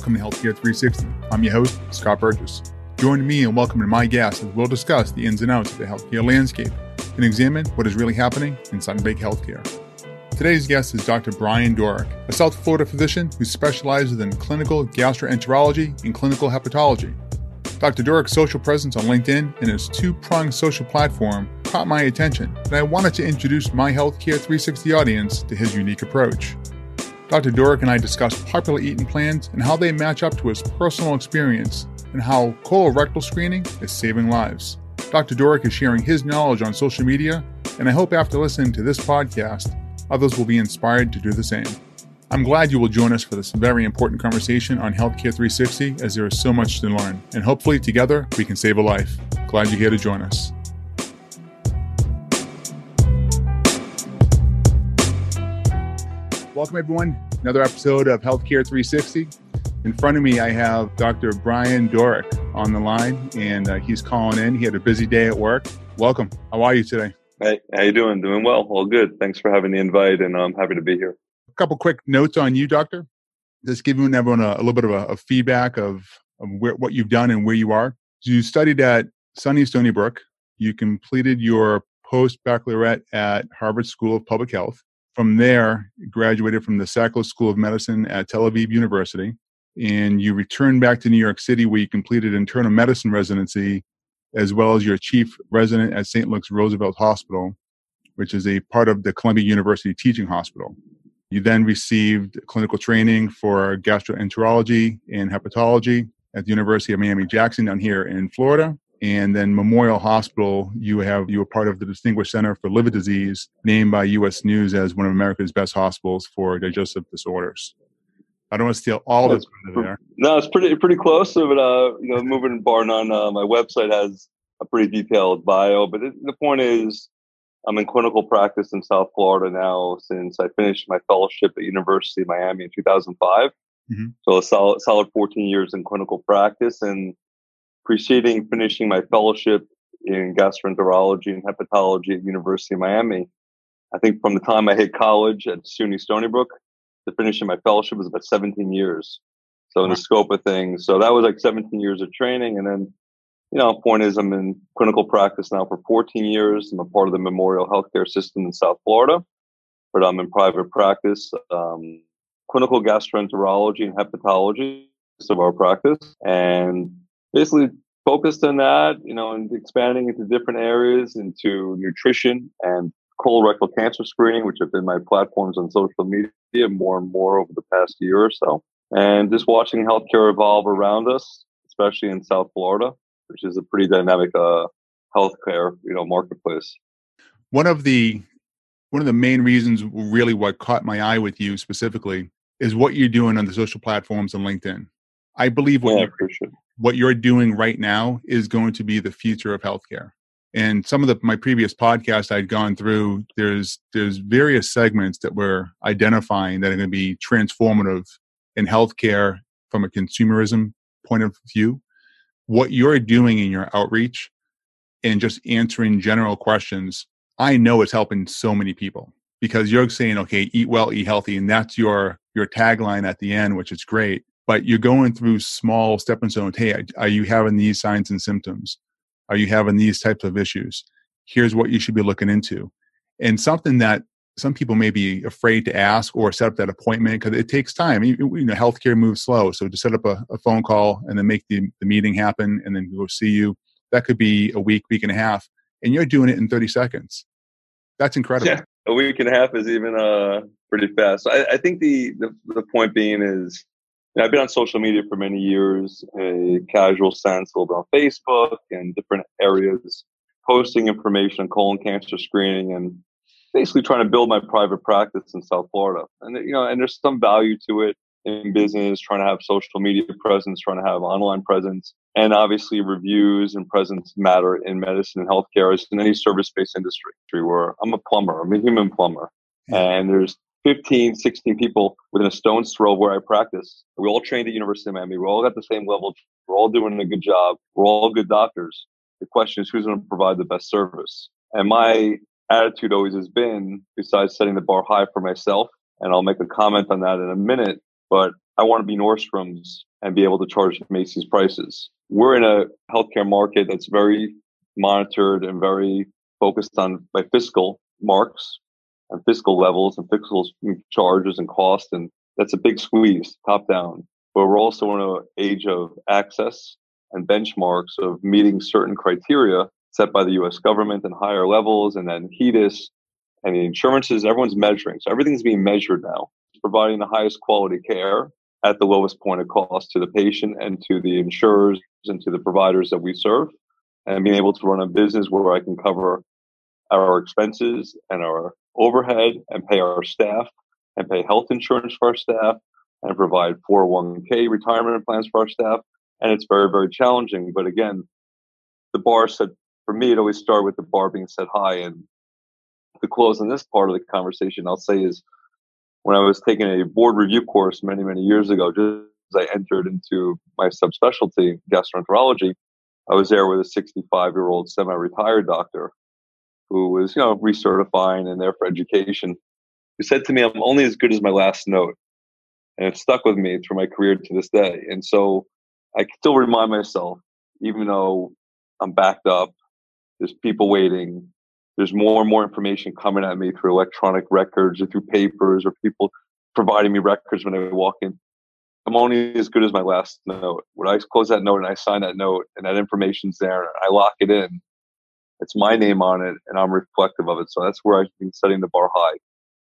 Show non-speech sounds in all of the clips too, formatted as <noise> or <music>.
welcome to Healthcare 360. I'm your host, Scott Burgess. Join me and welcome my guests as we'll discuss the ins and outs of the healthcare landscape and examine what is really happening in Sudden Bay Healthcare. Today's guest is Dr. Brian Dooreck, a South Florida physician who specializes in clinical gastroenterology and clinical hepatology. Dr. Dooreck's social presence on LinkedIn and his two pronged social platform caught my attention, and I wanted to introduce my Healthcare 360 audience to his unique approach. Dr. Dooreck and I discuss popular eating plans and how they match up to his personal experience and how colorectal screening is saving lives. Dr. Dooreck is sharing his knowledge on social media, and I hope after listening to this podcast, others will be inspired to do the same. I'm glad you will join us for this very important conversation on Healthcare 360 as there is so much to learn, and hopefully together we can save a life. Glad you're here to join us. Welcome, everyone. Another episode of Healthcare 360. In front of me, I have Dr. Brian Dooreck on the line, and uh, he's calling in. He had a busy day at work. Welcome. How are you today? Hey, how you doing? Doing well. All good. Thanks for having the invite, and I'm happy to be here. A couple quick notes on you, Doctor. Just giving everyone a, a little bit of a, a feedback of, of where, what you've done and where you are. You studied at SUNY Stony Brook. You completed your post baccalaureate at Harvard School of Public Health. From there, graduated from the Sackler School of Medicine at Tel Aviv University, and you returned back to New York City where you completed internal medicine residency as well as your chief resident at St. Luke's Roosevelt Hospital, which is a part of the Columbia University Teaching Hospital. You then received clinical training for gastroenterology and hepatology at the University of Miami Jackson down here in Florida and then Memorial Hospital, you have you were part of the Distinguished Center for Liver Disease, named by U.S. News as one of America's best hospitals for digestive disorders. I don't want to steal all this from there. No, it's pretty pretty close. But uh, you know, moving barn on uh, my website has a pretty detailed bio. But it, the point is, I'm in clinical practice in South Florida now since I finished my fellowship at University of Miami in 2005. Mm-hmm. So a solid solid 14 years in clinical practice and preceding finishing my fellowship in gastroenterology and hepatology at University of Miami. I think from the time I hit college at SUNY Stony Brook to finishing my fellowship was about 17 years. So in the scope of things, so that was like 17 years of training. And then, you know, point is I'm in clinical practice now for 14 years. I'm a part of the Memorial Healthcare System in South Florida, but I'm in private practice, um, clinical gastroenterology and hepatology of our practice. And basically focused on that, you know, and expanding into different areas into nutrition and colorectal cancer screening, which have been my platforms on social media more and more over the past year or so. And just watching healthcare evolve around us, especially in South Florida, which is a pretty dynamic uh, healthcare, you know, marketplace. One of the one of the main reasons, really, what caught my eye with you specifically, is what you're doing on the social platforms and LinkedIn. I believe what, yeah, you're, sure. what you're doing right now is going to be the future of healthcare. And some of the my previous podcasts I'd gone through, there's there's various segments that we're identifying that are going to be transformative in healthcare from a consumerism point of view. What you're doing in your outreach and just answering general questions, I know it's helping so many people because you're saying, okay, eat well, eat healthy, and that's your your tagline at the end, which is great but you're going through small stepping stones. Hey, are you having these signs and symptoms? Are you having these types of issues? Here's what you should be looking into. And something that some people may be afraid to ask or set up that appointment because it takes time. You, know, healthcare moves slow. So to set up a, a phone call and then make the, the meeting happen and then go see you, that could be a week, week and a half. And you're doing it in 30 seconds. That's incredible. Yeah, a week and a half is even uh, pretty fast. So I, I think the, the, the point being is I've been on social media for many years, a casual sense, a little bit on Facebook and different areas, posting information on colon cancer screening and basically trying to build my private practice in South Florida. And you know, and there's some value to it in business, trying to have social media presence, trying to have online presence, and obviously reviews and presence matter in medicine and healthcare as in any service-based industry. Where I'm a plumber, I'm a human plumber, and there's 15, 16 people within a stone's throw of where I practice. We all trained at University of Miami. We all got the same level. We're all doing a good job. We're all good doctors. The question is who's going to provide the best service? And my attitude always has been, besides setting the bar high for myself, and I'll make a comment on that in a minute, but I want to be Nordstrom's and be able to charge Macy's prices. We're in a healthcare market that's very monitored and very focused on by fiscal marks and fiscal levels and fiscal charges and costs. And that's a big squeeze top down. But we're also in an age of access and benchmarks of meeting certain criteria set by the US government and higher levels, and then HEDIS and the insurances, everyone's measuring. So everything's being measured now, providing the highest quality care at the lowest point of cost to the patient and to the insurers and to the providers that we serve, and being able to run a business where I can cover our expenses and our overhead and pay our staff and pay health insurance for our staff and provide 401k retirement plans for our staff. And it's very, very challenging. But again, the bar said, for me, it always started with the bar being set high. And the close on this part of the conversation, I'll say is when I was taking a board review course many, many years ago, just as I entered into my subspecialty, gastroenterology, I was there with a 65 year old semi retired doctor who was, you know, recertifying and there for education, who said to me, I'm only as good as my last note. And it stuck with me through my career to this day. And so I still remind myself, even though I'm backed up, there's people waiting, there's more and more information coming at me through electronic records or through papers or people providing me records when I walk in. I'm only as good as my last note. When I close that note and I sign that note and that information's there I lock it in, it's my name on it and I'm reflective of it. So that's where I've been setting the bar high,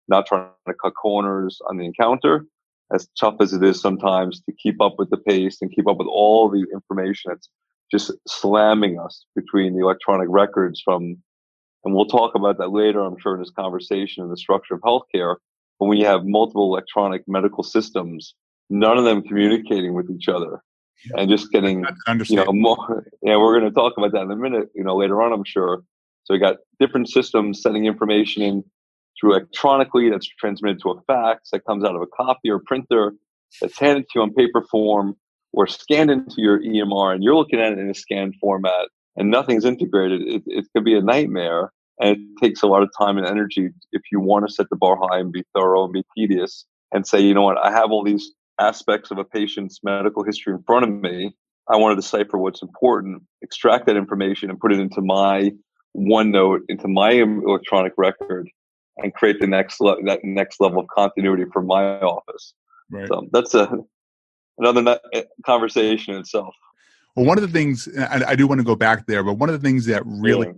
not trying to cut corners on the encounter, as tough as it is sometimes to keep up with the pace and keep up with all the information that's just slamming us between the electronic records from, and we'll talk about that later, I'm sure, in this conversation and the structure of healthcare. But when you have multiple electronic medical systems, none of them communicating with each other and just getting you know more <laughs> yeah we're going to talk about that in a minute you know later on i'm sure. So we got different systems sending information in through electronically that's transmitted to a fax that comes out of a copy or printer that's handed to you on paper form or scanned into your emr and you're looking at it in a scanned format and nothing's integrated. It, it could be a nightmare and it takes a lot of time and energy if you want to set the bar high and be thorough and be tedious and say you know what? I have all these aspects of a patient's medical history in front of me. I want to decipher what's important, extract that information, and put it into my OneNote, into my electronic record, and create the next le- that next level of continuity for my office. Right. So that's a another eh, conversation itself. Well, one of the things I, I, do want to go back there, but one of the things that really yeah.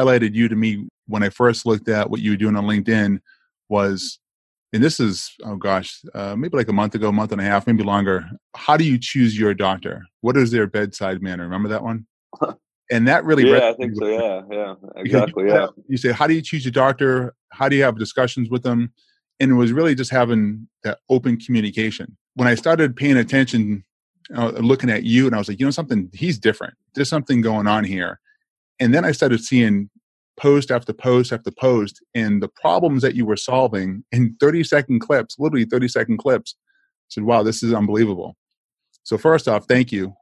highlighted you to me when I first looked at what you were doing on LinkedIn was and this is oh gosh uh, maybe like a month ago a month and a half maybe longer. How do you choose your doctor? What is their bedside manner? Remember that one? <laughs> And that really yeah i think so yeah yeah exactly yeah. you say how do you choose your doctor? How do you have discussions with them? And it was really just having that open communication. When i started paying attention uh, looking at you and i was like you know something he's different. There's something going on here. And then i started seeing post after post after post and the problems that you were solving in 30 second clips literally 30 second clips I said wow this is unbelievable. So first off thank you.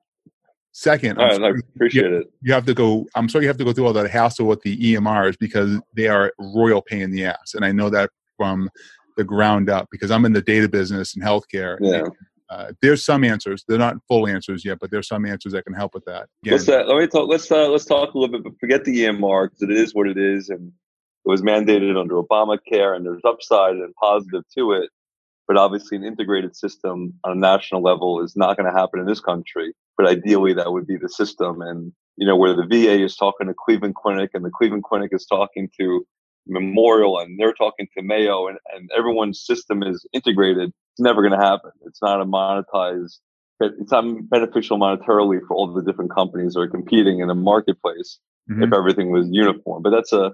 Second right, I appreciate you, it. you have to go i'm sorry you have to go through all that hassle with the emrs because they are royal pain in the ass and i know that from the ground up because i'm in the data business and healthcare yeah. Uh, there's some answers. They're not full answers yet, but there's some answers that can help with that. Again, let's uh, let me talk. Let's uh, let's talk a little bit. But forget the EMR because it is what it is, and it was mandated under Obamacare, and there's upside and positive to it. But obviously, an integrated system on a national level is not going to happen in this country. But ideally, that would be the system. And you know, where the VA is talking to Cleveland Clinic, and the Cleveland Clinic is talking to Memorial, and they're talking to Mayo, and, and everyone's system is integrated it's never going to happen. It's not a monetized, it's not beneficial monetarily for all the different companies that are competing in the marketplace mm-hmm. if everything was uniform. But that's a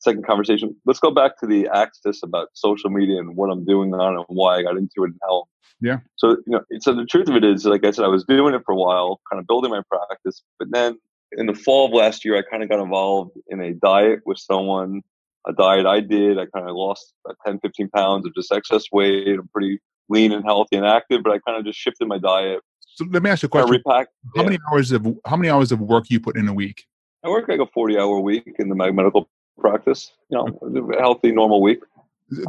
second conversation. Let's go back to the axis about social media and what I'm doing on it and why I got into it and how. Yeah. So, you know, so the truth of it is, like I said, I was doing it for a while, kind of building my practice. But then in the fall of last year, I kind of got involved in a diet with someone, a diet I did. I kind of lost 10, 15 pounds of just excess weight. I'm pretty lean and healthy and active, but I kind of just shifted my diet. So let me ask you a question. Repack, how yeah. many hours of how many hours of work you put in a week? I work like a forty hour week in the medical practice. You know, a healthy, normal week.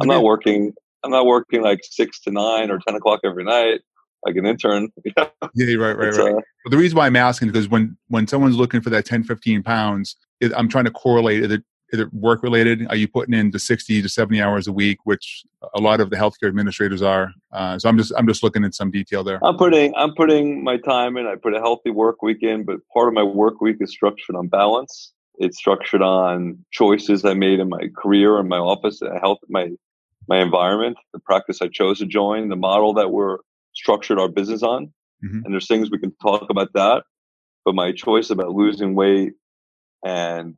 I'm not working. I'm not working like six to nine or ten o'clock every night. like an intern. <laughs> yeah, right, right, right. Uh, well, the reason why I'm asking is because when when someone's looking for that 10, 15 pounds, it, I'm trying to correlate it is it work related? Are you putting in the 60 to 70 hours a week, which a lot of the healthcare administrators are? Uh, so I'm just I'm just looking at some detail there. I'm putting I'm putting my time in. I put a healthy work week in, but part of my work week is structured on balance. It's structured on choices I made in my career and my office, health, my my environment, the practice I chose to join, the model that we're structured our business on. Mm-hmm. And there's things we can talk about that. But my choice about losing weight and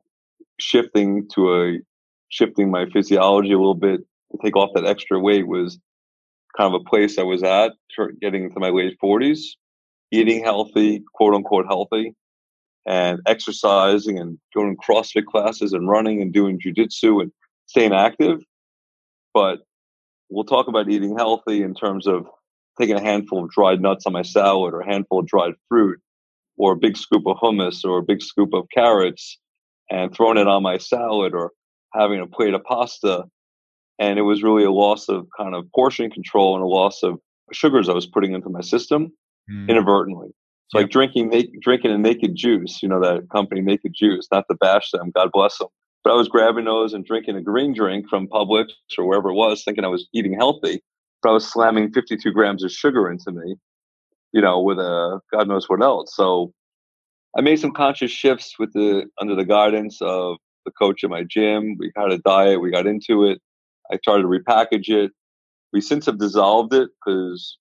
shifting to a shifting my physiology a little bit to take off that extra weight was kind of a place I was at, getting into my late 40s, eating mm-hmm. healthy, quote unquote healthy, and exercising and going to CrossFit classes and running and doing jujitsu and staying active. But we'll talk about eating healthy in terms of taking a handful of dried nuts on my salad or a handful of dried fruit or a big scoop of hummus or a big scoop of carrots and throwing it on my salad or having a plate of pasta. And it was really a loss of kind of portion control and a loss of sugars I was putting into my system mm. inadvertently. It's yep. like drinking drinking a naked juice, you know, that company Naked Juice, not to bash them, God bless them. But I was grabbing those and drinking a green drink from Publix or wherever it was, thinking I was eating healthy. But I was slamming 52 grams of sugar into me, you know, with a God knows what else. So I made some conscious shifts with the under the guidance of the coach at my gym. We had a diet, we got into it. I started to repackage it. We since have dissolved it because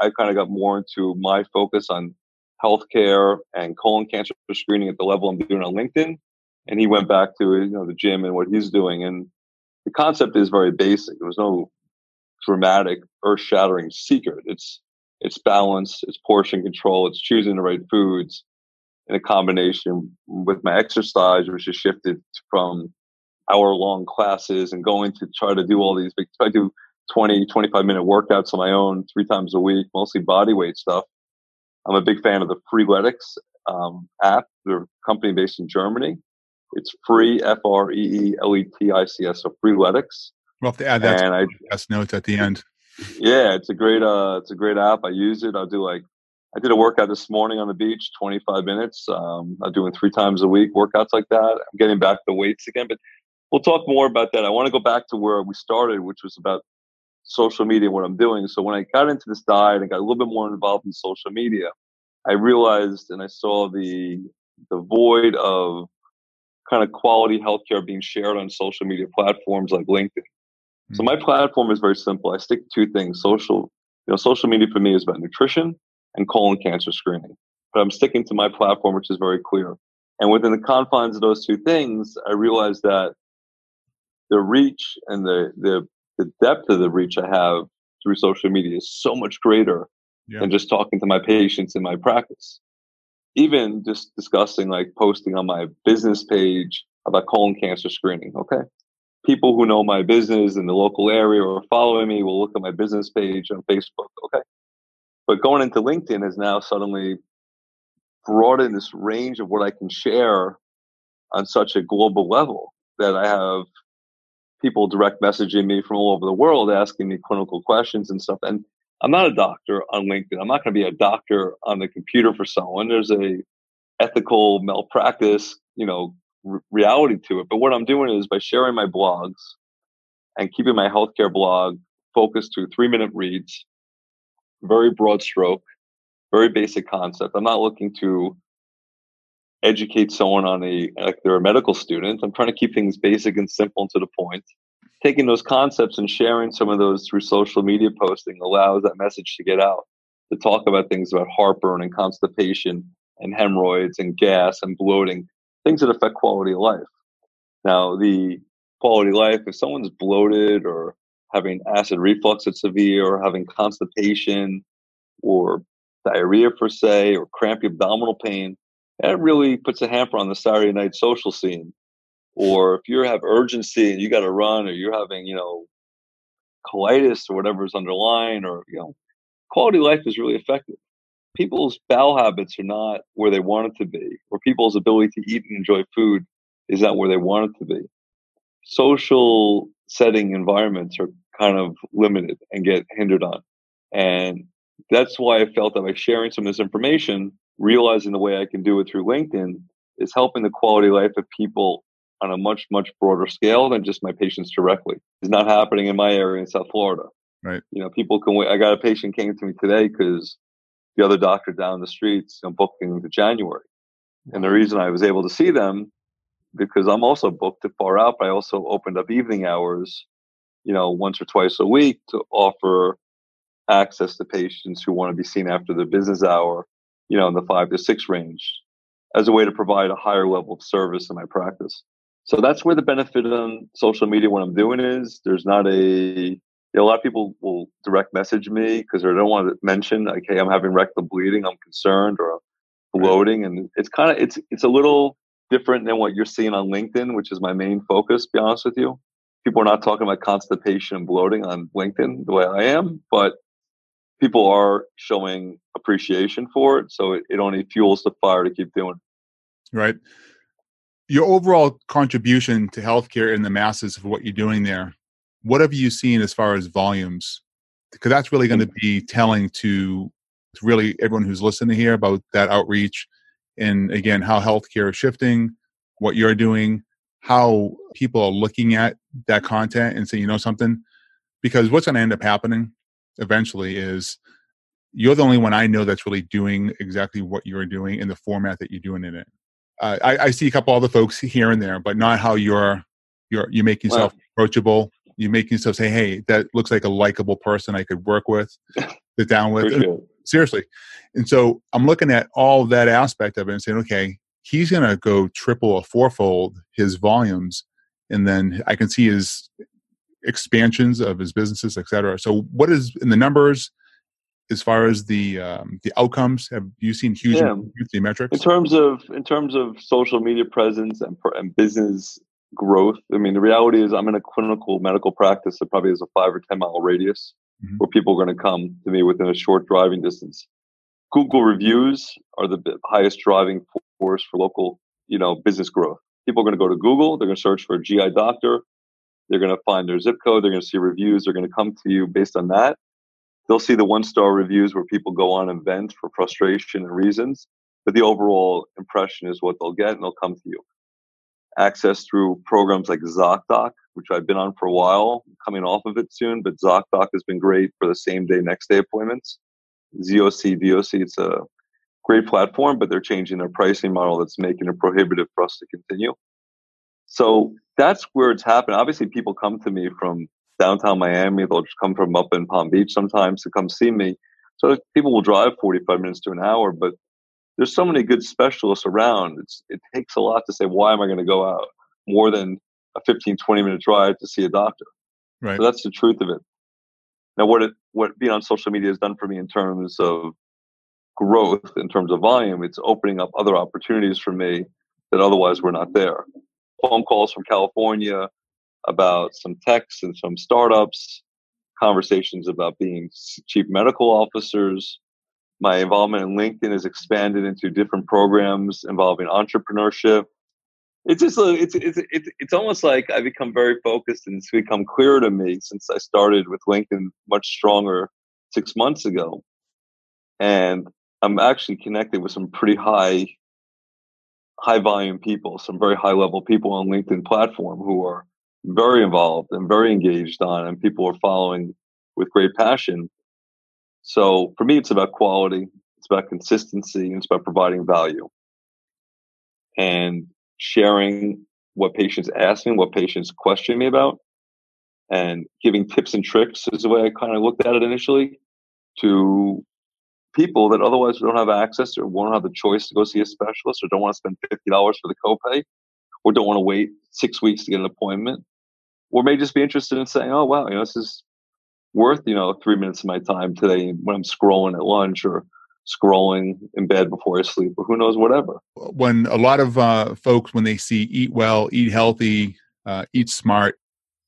I kind of got more into my focus on healthcare and colon cancer screening at the level I'm doing on LinkedIn. And he went back to you know the gym and what he's doing. And the concept is very basic. There was no dramatic, earth-shattering secret. It's it's balance, it's portion control, it's choosing the right foods, in a combination with my exercise, which has shifted from hour long classes and going to try to do all these big, I do 20, 25 minute workouts on my own three times a week, mostly body weight stuff. I'm a big fan of the Freeletics um, app. They're a company based in Germany. It's free, F R E E L E T I C S, so Freeletics. We'll have to add that and to I, notes at the end. Yeah, it's a great uh, it's a great app. I use it. I'll do like I did a workout this morning on the beach, 25 minutes. Um, I'm doing three times a week workouts like that. I'm getting back the weights again, but we'll talk more about that. I want to go back to where we started, which was about social media, what I'm doing. So when I got into this diet and got a little bit more involved in social media, I realized and I saw the the void of kind of quality healthcare being shared on social media platforms like LinkedIn. Mm-hmm. So hmm. my platform is very simple. I stick to two things. Social, you know, social media for me is about nutrition and colon cancer screening. But I'm sticking to my platform, which is very clear. And within the confines of those two things, I realized that the reach and the, the, the depth of the reach I have through social media is so much greater yeah. than just talking to my patients in my practice. Even just discussing, like posting on my business page about colon cancer screening. Okay. People who know my business in the local area or following me will look at my business page on Facebook. Okay. But going into LinkedIn has now suddenly broadened this range of what I can share on such a global level that I have people direct messaging me from all over the world asking me clinical questions and stuff. And I'm not a doctor on LinkedIn. I'm not going to be a doctor on the computer for someone. There's a ethical malpractice, you know, r- reality to it. But what I'm doing is by sharing my blogs and keeping my healthcare blog focused to three minute reads very broad stroke, very basic concept. I'm not looking to educate someone on a like they're a medical student. I'm trying to keep things basic and simple and to the point. Taking those concepts and sharing some of those through social media posting allows that message to get out. To talk about things about heartburn and constipation and hemorrhoids and gas and bloating, things that affect quality of life. Now, the quality of life, if someone's bloated or having acid reflux that's severe or having constipation or diarrhea per se or crampy abdominal pain, that really puts a hamper on the Saturday night social scene. Or if you have urgency and you got to run or you're having, you know, colitis or whatever is underlying or, you know, quality life is really affected. People's bowel habits are not where they want it to be, or people's ability to eat and enjoy food is not where they want it to be. Social setting environments are kind of limited and get hindered on. And that's why I felt that by sharing some of this information, realizing the way I can do it through LinkedIn is helping the quality of life of people on a much, much broader scale than just my patients directly. It's not happening in my area in South Florida. Right. You know, people can wait. I got a patient came to me today because the other doctor down the streets I'm booking to January. And the reason I was able to see them because I'm also booked to far out, but I also opened up evening hours, you know, once or twice a week to offer access to patients who want to be seen after the business hour, you know, in the five to six range as a way to provide a higher level of service in my practice. So that's where the benefit on social media when I'm doing is there's not a you know, a lot of people will direct message me because they don't want to mention like, hey, I'm having rectal bleeding, I'm concerned or bloating, and it's kind of it's it's a little different than what you're seeing on LinkedIn, which is my main focus. To be honest with you, people are not talking about constipation and bloating on LinkedIn the way I am, but people are showing appreciation for it. So it, it only fuels the fire to keep doing. Right. Your overall contribution to healthcare in the masses of what you're doing there, what have you seen as far as volumes? Because that's really going to mm. be telling to really everyone who's listening here about that outreach and again how healthcare is shifting, what you're doing, how people are looking at that content and say, you know something, because what's going to end up happening eventually is you're the only one I know that's really doing exactly what you're doing in the format that you're doing it in. Uh, I, I, see a couple other folks here and there, but not how you're you're you make yourself wow. approachable. You make yourself say, "Hey, that looks like a likable person I could work with, <laughs> sit down with." Seriously, and so I'm looking at all that aspect of it and saying, "Okay, he's going to go triple or fourfold his volumes, and then I can see his expansions of his businesses, et cetera. So, what is in the numbers as far as the um, the outcomes? Have you seen huge yeah. the metrics in terms of in terms of social media presence and, and business growth? I mean, the reality is, I'm in a clinical medical practice that probably has a five or ten mile radius mm-hmm. where people are going to come to me within a short driving distance. Google reviews are the highest driving force for local, you know, business growth. People are going to go to Google. They're going to search for a GI doctor. They're going to find their zip code. They're going to see reviews. They're going to come to you based on that. They'll see the one star reviews where people go on and vent for frustration and reasons. But the overall impression is what they'll get and they'll come to you. Access through programs like ZocDoc, which I've been on for a while, coming off of it soon. But ZocDoc has been great for the same day, next day appointments. ZOC, VOC, it's a great platform, but they're changing their pricing model that's making it prohibitive for us to continue. So that's where it's happened. Obviously, people come to me from downtown Miami. They'll just come from up in Palm Beach sometimes to come see me. So people will drive 45 minutes to an hour, but there's so many good specialists around. It's, it takes a lot to say, why am I going to go out more than a 15, 20 minute drive to see a doctor? Right. So that's the truth of it. Now, what it, what being on social media has done for me in terms of growth, in terms of volume, it's opening up other opportunities for me that otherwise were not there phone calls from California about some techs and some startups, conversations about being chief medical officers. My involvement in LinkedIn has expanded into different programs involving entrepreneurship. It's just it's it's it's, it's almost like I've become very focused and it's become clearer to me since I started with LinkedIn much stronger six months ago, and I'm actually connected with some pretty high high volume people, some very high level people on LinkedIn platform who are very involved and very engaged on, and people are following with great passion. So for me, it's about quality, it's about consistency, and it's about providing value. And sharing what patients ask me, what patients question me about, and giving tips and tricks is the way I kind of looked at it initially to people that otherwise don't have access or won't have the choice to go see a specialist or don't want to spend $50 for the copay or don't want to wait six weeks to get an appointment or may just be interested in saying, oh, wow, you know, this is worth, you know, three minutes of my time today when I'm scrolling at lunch or scrolling in bed before I sleep or who knows, whatever. When a lot of uh, folks, when they see eat well, eat healthy, uh, eat smart,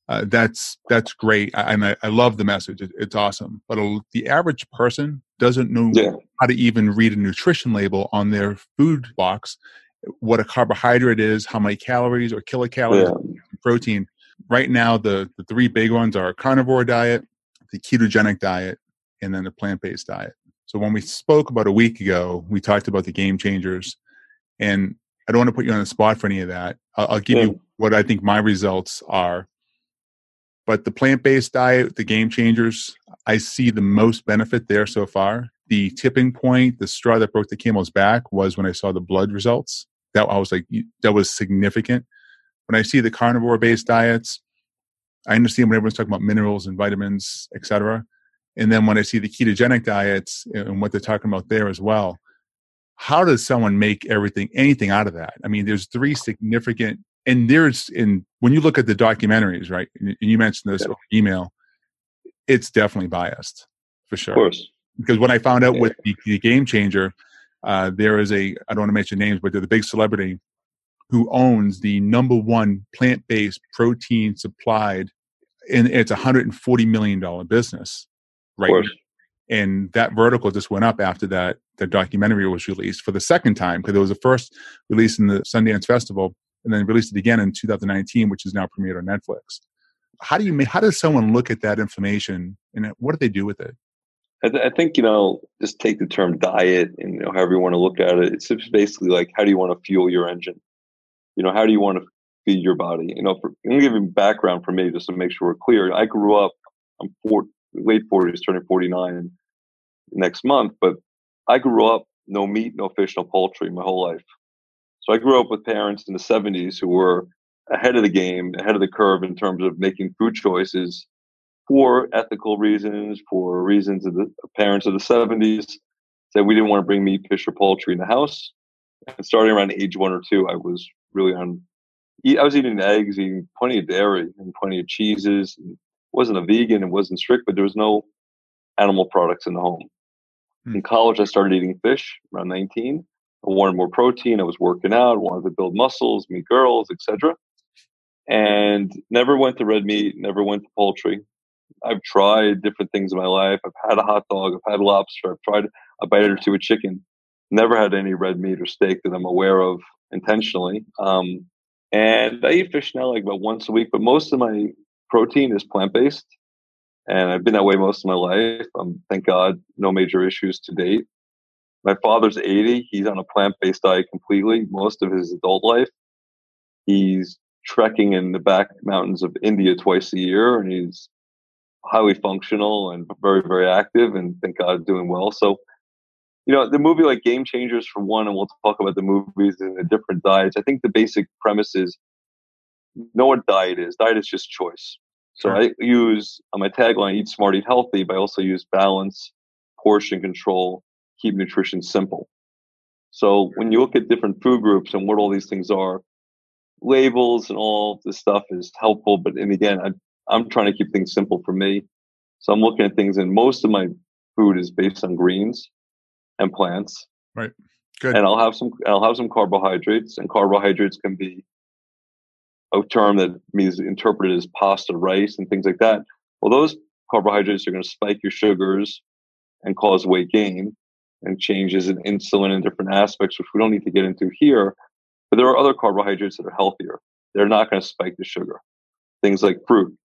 uh, that's that's great. I, I, I love the message. It, it's awesome. But a, the average person doesn't know yeah. how to even read a nutrition label on their food box, what a carbohydrate is, how many calories or kilocalories, yeah. protein. Right now, the, the three big ones are carnivore diet, the ketogenic diet, and then the plant based diet. So when we spoke about a week ago, we talked about the game changers, and I don't want to put you on the spot for any of that. I'll, I'll give yeah. you what I think my results are. But the plant based diet, the game changers, I see the most benefit there so far. The tipping point, the straw that broke the camel's back was when I saw the blood results. That I was like, that was significant. When I see the carnivore based diets, I understand when everyone's talking about minerals and vitamins, etc. And then when I see the ketogenic diets and what they're talking about there as well, how does someone make everything anything out of that? I mean, there's three significant and there's in when you look at the documentaries, right? And you mentioned this yeah. email, it's definitely biased for sure. Of course. Because when I found out yeah. with the, the, game changer, uh, there is a I don't want to mention names, but they're the big celebrity who owns the number one plant-based protein supplied and it's a hundred and forty million dollar business right and that vertical just went up after that the documentary was released for the second time because it was the first release in the sundance festival and then released it again in 2019 which is now premiered on netflix. How do you make how does someone look at that information and what do they do with it? I, th- I think you know just take the term diet and you know however you want to look at it. It's basically like how do you want to fuel your engine you know how do you want to feed your body? You know for, i'm you background for me just to make sure we're clear. I grew up i'm four, late 40s turning 49 next month but i grew up no meat no fish no poultry my whole life. So I grew up with parents in the 70s who were ahead of the game, ahead of the curve in terms of making food choices for ethical reasons, for reasons of the parents of the 70s said we didn't want to bring meat, fish, or poultry in the house. And starting around age one or two, I was really on. I was eating eggs, eating plenty of dairy and plenty of cheeses. It wasn't a vegan, it wasn't strict, but there was no animal products in the home. Hmm. In college, I started eating fish around 19. I wanted more protein. I was working out, wanted to build muscles, meet girls, etc. And never went to red meat, never went to poultry. I've tried different things in my life. I've had a hot dog, I've had lobster, I've tried a bite or two of chicken. Never had any red meat or steak that I'm aware of intentionally. Um, and I eat fish now like about once a week, but most of my protein is plant based. And I've been that way most of my life. Um, thank God, no major issues to date. My father's 80. He's on a plant based diet completely most of his adult life. He's trekking in the back mountains of India twice a year and he's highly functional and very, very active and thank God doing well. So, you know, the movie like Game Changers for one, and we'll talk about the movies and the different diets. I think the basic premise is know what diet is. Diet is just choice. So sure. I use on my tagline, eat smart, eat healthy, but I also use balance, portion control, keep nutrition simple. So when you look at different food groups and what all these things are, labels and all this stuff is helpful. But and again, I, I'm trying to keep things simple for me. So I'm looking at things, and most of my food is based on greens and plants. Right. Good. And I'll have some. I'll have some carbohydrates, and carbohydrates can be a term that means interpreted as pasta, rice, and things like that. Well, those carbohydrates are going to spike your sugars and cause weight gain and changes in insulin and different aspects, which we don't need to get into here. But there are other carbohydrates that are healthier. They're not going to spike the sugar. Things like fruit,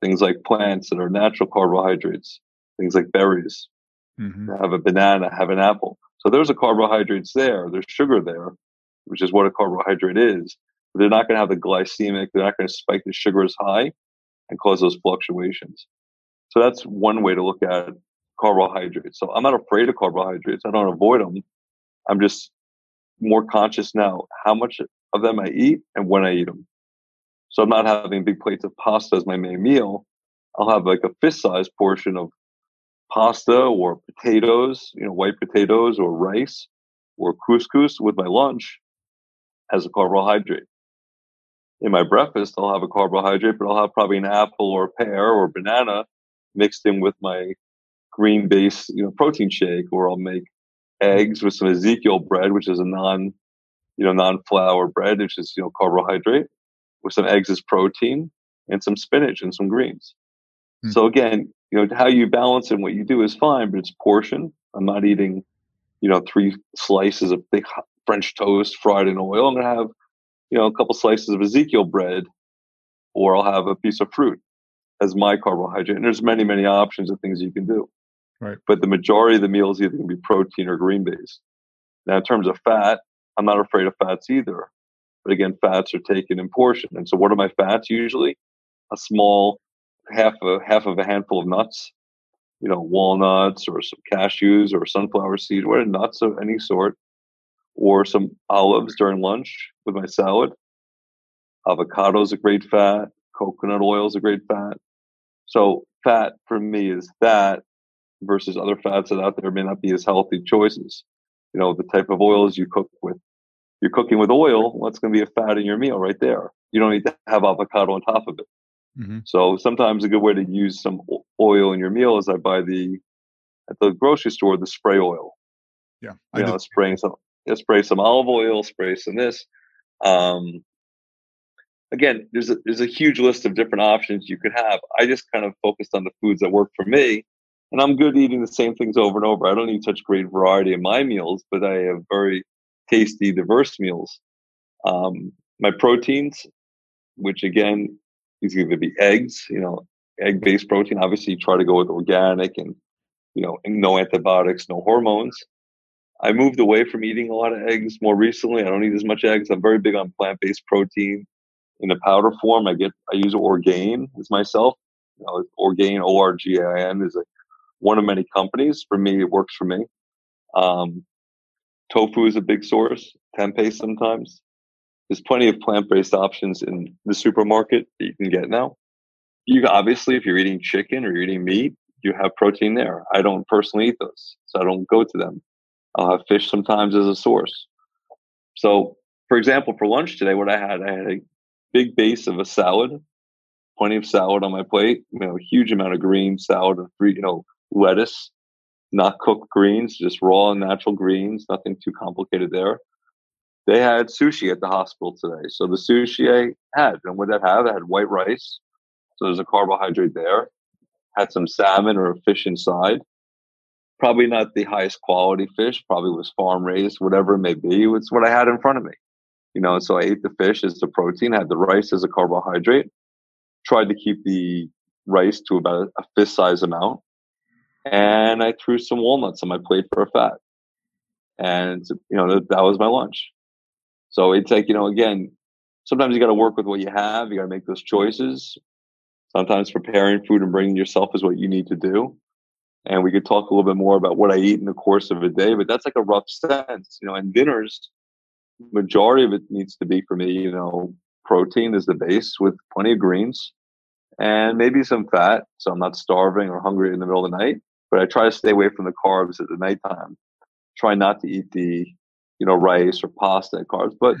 things like plants that are natural carbohydrates, things like berries. Mm-hmm. Have a banana, have an apple. So there's a carbohydrates there. There's sugar there, which is what a carbohydrate is. But they're not going to have the glycemic. They're not going to spike the sugar as high and cause those fluctuations. So that's one way to look at carbohydrates. So I'm not afraid of carbohydrates. I don't avoid them. I'm just more conscious now how much of them I eat and when I eat them. So I'm not having big plates of pasta as my main meal. I'll have like a fist sized portion of pasta or potatoes, you know, white potatoes or rice or couscous with my lunch as a carbohydrate. In my breakfast, I'll have a carbohydrate, but I'll have probably an apple or a pear or banana mixed in with my green based you know protein shake, or I'll make eggs with some Ezekiel bread, which is a non you know non flour bread, which is you know carbohydrate, with some eggs as protein and some spinach and some greens. Mm. So again, you know how you balance and what you do is fine, but it's portion. I'm not eating you know three slices of thick French toast fried in oil. I'm gonna have you know a couple slices of Ezekiel bread, or I'll have a piece of fruit as my carbohydrate. And there's many many options of things you can do. Right. But the majority of the meals either going to be protein or green based. Now, in terms of fat, I'm not afraid of fats either. But again, fats are taken in portion. And so, what are my fats usually? A small half a half of a handful of nuts, you know, walnuts or some cashews or sunflower seeds, what nuts of any sort, or some olives during lunch with my salad. Avocado is a great fat. Coconut oil is a great fat. So fat for me is that versus other fats that out there may not be as healthy choices. You know, the type of oils you cook with. You're cooking with oil, what's going to be a fat in your meal right there? You don't need to have avocado on top of it. Mm-hmm. So sometimes a good way to use some oil in your meal is I buy the at the grocery store the spray oil. Yeah, I you know, spraying some, spray some olive oil, spray some this. Um, again, there's a, there's a huge list of different options you could have. I just kind of focused on the foods that work for me, and I'm good eating the same things over and over. I don't need such great variety in my meals, but I have very tasty, diverse meals. Um, my proteins, which again is either be eggs, you know, egg-based protein. Obviously, try to go with organic and you know, no antibiotics, no hormones. I moved away from eating a lot of eggs more recently. I don't eat as much eggs. I'm very big on plant-based protein in a powder form. I get I use Orgain as myself. You know, Orgain O R G A I N is a, one of many companies. For me, it works for me. Um, tofu is a big source. Tempeh sometimes. There's plenty of plant-based options in the supermarket that you can get now. You obviously, if you're eating chicken or you're eating meat, you have protein there. I don't personally eat those, so I don't go to them. I'll have fish sometimes as a source. So, for example, for lunch today, what I had, I had a big base of a salad, plenty of salad on my plate, you know, a huge amount of green salad and you know, lettuce, not cooked greens, just raw and natural greens, nothing too complicated there. They had sushi at the hospital today. So the sushi I had, and what that had, I had white rice. So there's a carbohydrate there. Had some salmon or a fish inside. Probably not the highest quality fish, probably was farm raised, whatever it may be. It's what I had in front of me you know, so I ate the fish as the protein, had the rice as a carbohydrate, tried to keep the rice to about a fist size amount. And I threw some walnuts on my plate for a fat. And, you know, that was my lunch. So it's like, you know, again, sometimes you got to work with what you have. You got to make those choices. Sometimes preparing food and bringing yourself is what you need to do. And we could talk a little bit more about what I eat in the course of a day, but that's like a rough sense, you know, and dinners, majority of it needs to be for me, you know, protein is the base with plenty of greens and maybe some fat. So I'm not starving or hungry in the middle of the night, but I try to stay away from the carbs at the nighttime. Try not to eat the, you know, rice or pasta carbs, but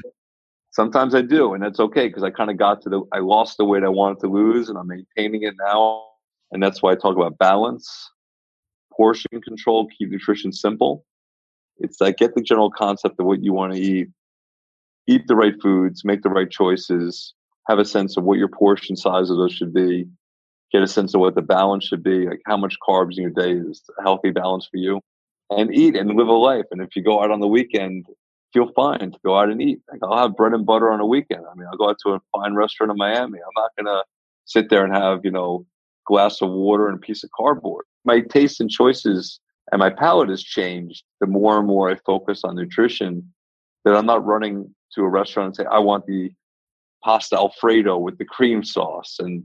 sometimes I do. And that's okay because I kind of got to the, I lost the weight I wanted to lose and I'm maintaining it now. And that's why I talk about balance, portion control, keep nutrition simple. It's like get the general concept of what you want to eat eat the right foods, make the right choices, have a sense of what your portion size of those should be, get a sense of what the balance should be, like how much carbs in your day is a healthy balance for you, and eat and live a life. And if you go out on the weekend, feel fine to go out and eat. Like I'll have bread and butter on a weekend. I mean, I'll go out to a fine restaurant in Miami. I'm not gonna sit there and have you know glass of water and a piece of cardboard. My taste and choices and my palate has changed. The more and more I focus on nutrition, that I'm not running to a restaurant and say, I want the pasta Alfredo with the cream sauce. And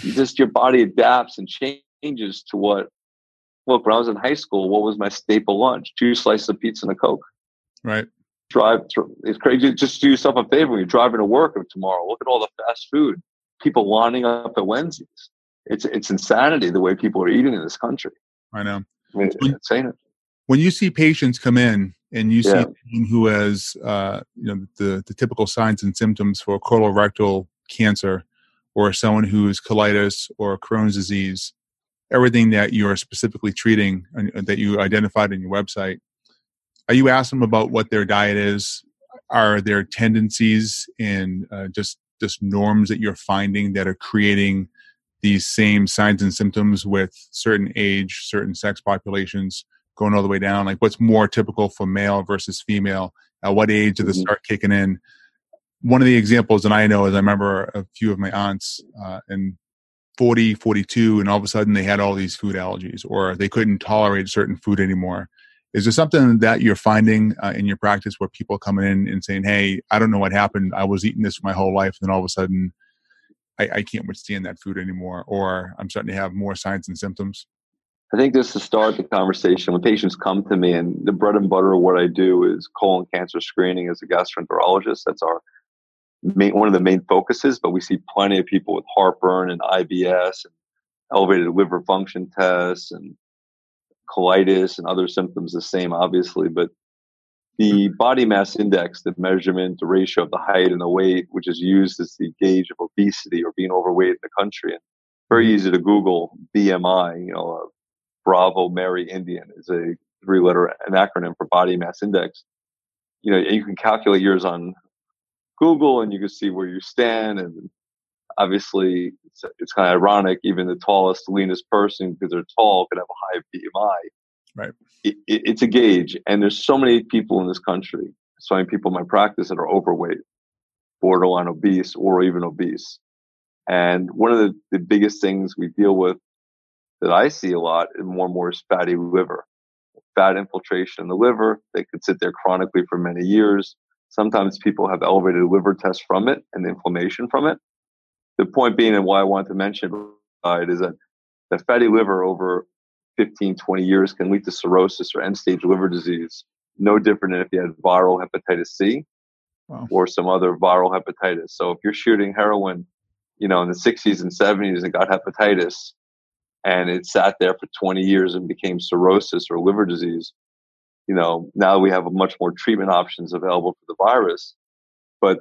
just your body adapts and changes to what. Look, when I was in high school, what was my staple lunch? Two slices of pizza and a Coke. Right. Drive through. It's crazy. Just do yourself a favor when you're driving to work or tomorrow. Look at all the fast food. People lining up at Wendy's. It's it's insanity the way people are eating in this country. I know. I mean, it's insane. When you see patients come in and you yeah. see who has uh, you know the, the typical signs and symptoms for colorectal cancer or someone who is colitis or Crohn's disease, everything that you are specifically treating and that you identified in your website, are you asking them about what their diet is? Are there tendencies and uh, just just norms that you're finding that are creating these same signs and symptoms with certain age, certain sex populations? going all the way down? Like what's more typical for male versus female? At what age do they mm-hmm. start kicking in? One of the examples that I know is I remember a few of my aunts uh, and 40, 42, and all of a sudden they had all these food allergies or they couldn't tolerate certain food anymore. Is there something that you're finding uh, in your practice where people coming in and saying, "Hey, I don't know what happened. I was eating this my whole life, and then all of a sudden, I, I can't withstand that food anymore," or I'm starting to have more signs and symptoms? I think just to start the conversation, when patients come to me, and the bread and butter of what I do is colon cancer screening as a gastroenterologist. That's our main, one of the main focuses. But we see plenty of people with heartburn and IBS and elevated liver function tests and colitis and other symptoms the same, obviously. But the body mass index, the measurement, the ratio of the height and the weight, which is used as the gauge of obesity or being overweight in the country. And very easy to Google BMI, you know, uh, Bravo Mary Indian is a three letter an acronym for body mass index. You know, you can calculate yours on Google and you can see where you stand. And obviously, it's, it's kind of ironic, even the tallest, leanest person, because they're tall, could have a high BMI. Right. It, it, it's a gauge. And there's so many people in this country, so many people in my practice that are overweight, borderline obese, or even obese. And one of the, the biggest things we deal with that I see a lot and more and more is fatty liver. Fat infiltration in the liver, they could sit there chronically for many years. Sometimes people have elevated liver tests from it and inflammation from it. The point being, and why I wanted to mention it, is that the fatty liver over 15, 20 years can lead to cirrhosis or end stage liver disease, no different than if you had viral hepatitis C wow. or some other viral hepatitis. So if you're shooting heroin, you know, in the 60s and 70s and got hepatitis, and it sat there for 20 years and became cirrhosis or liver disease, you know, now we have much more treatment options available for the virus. But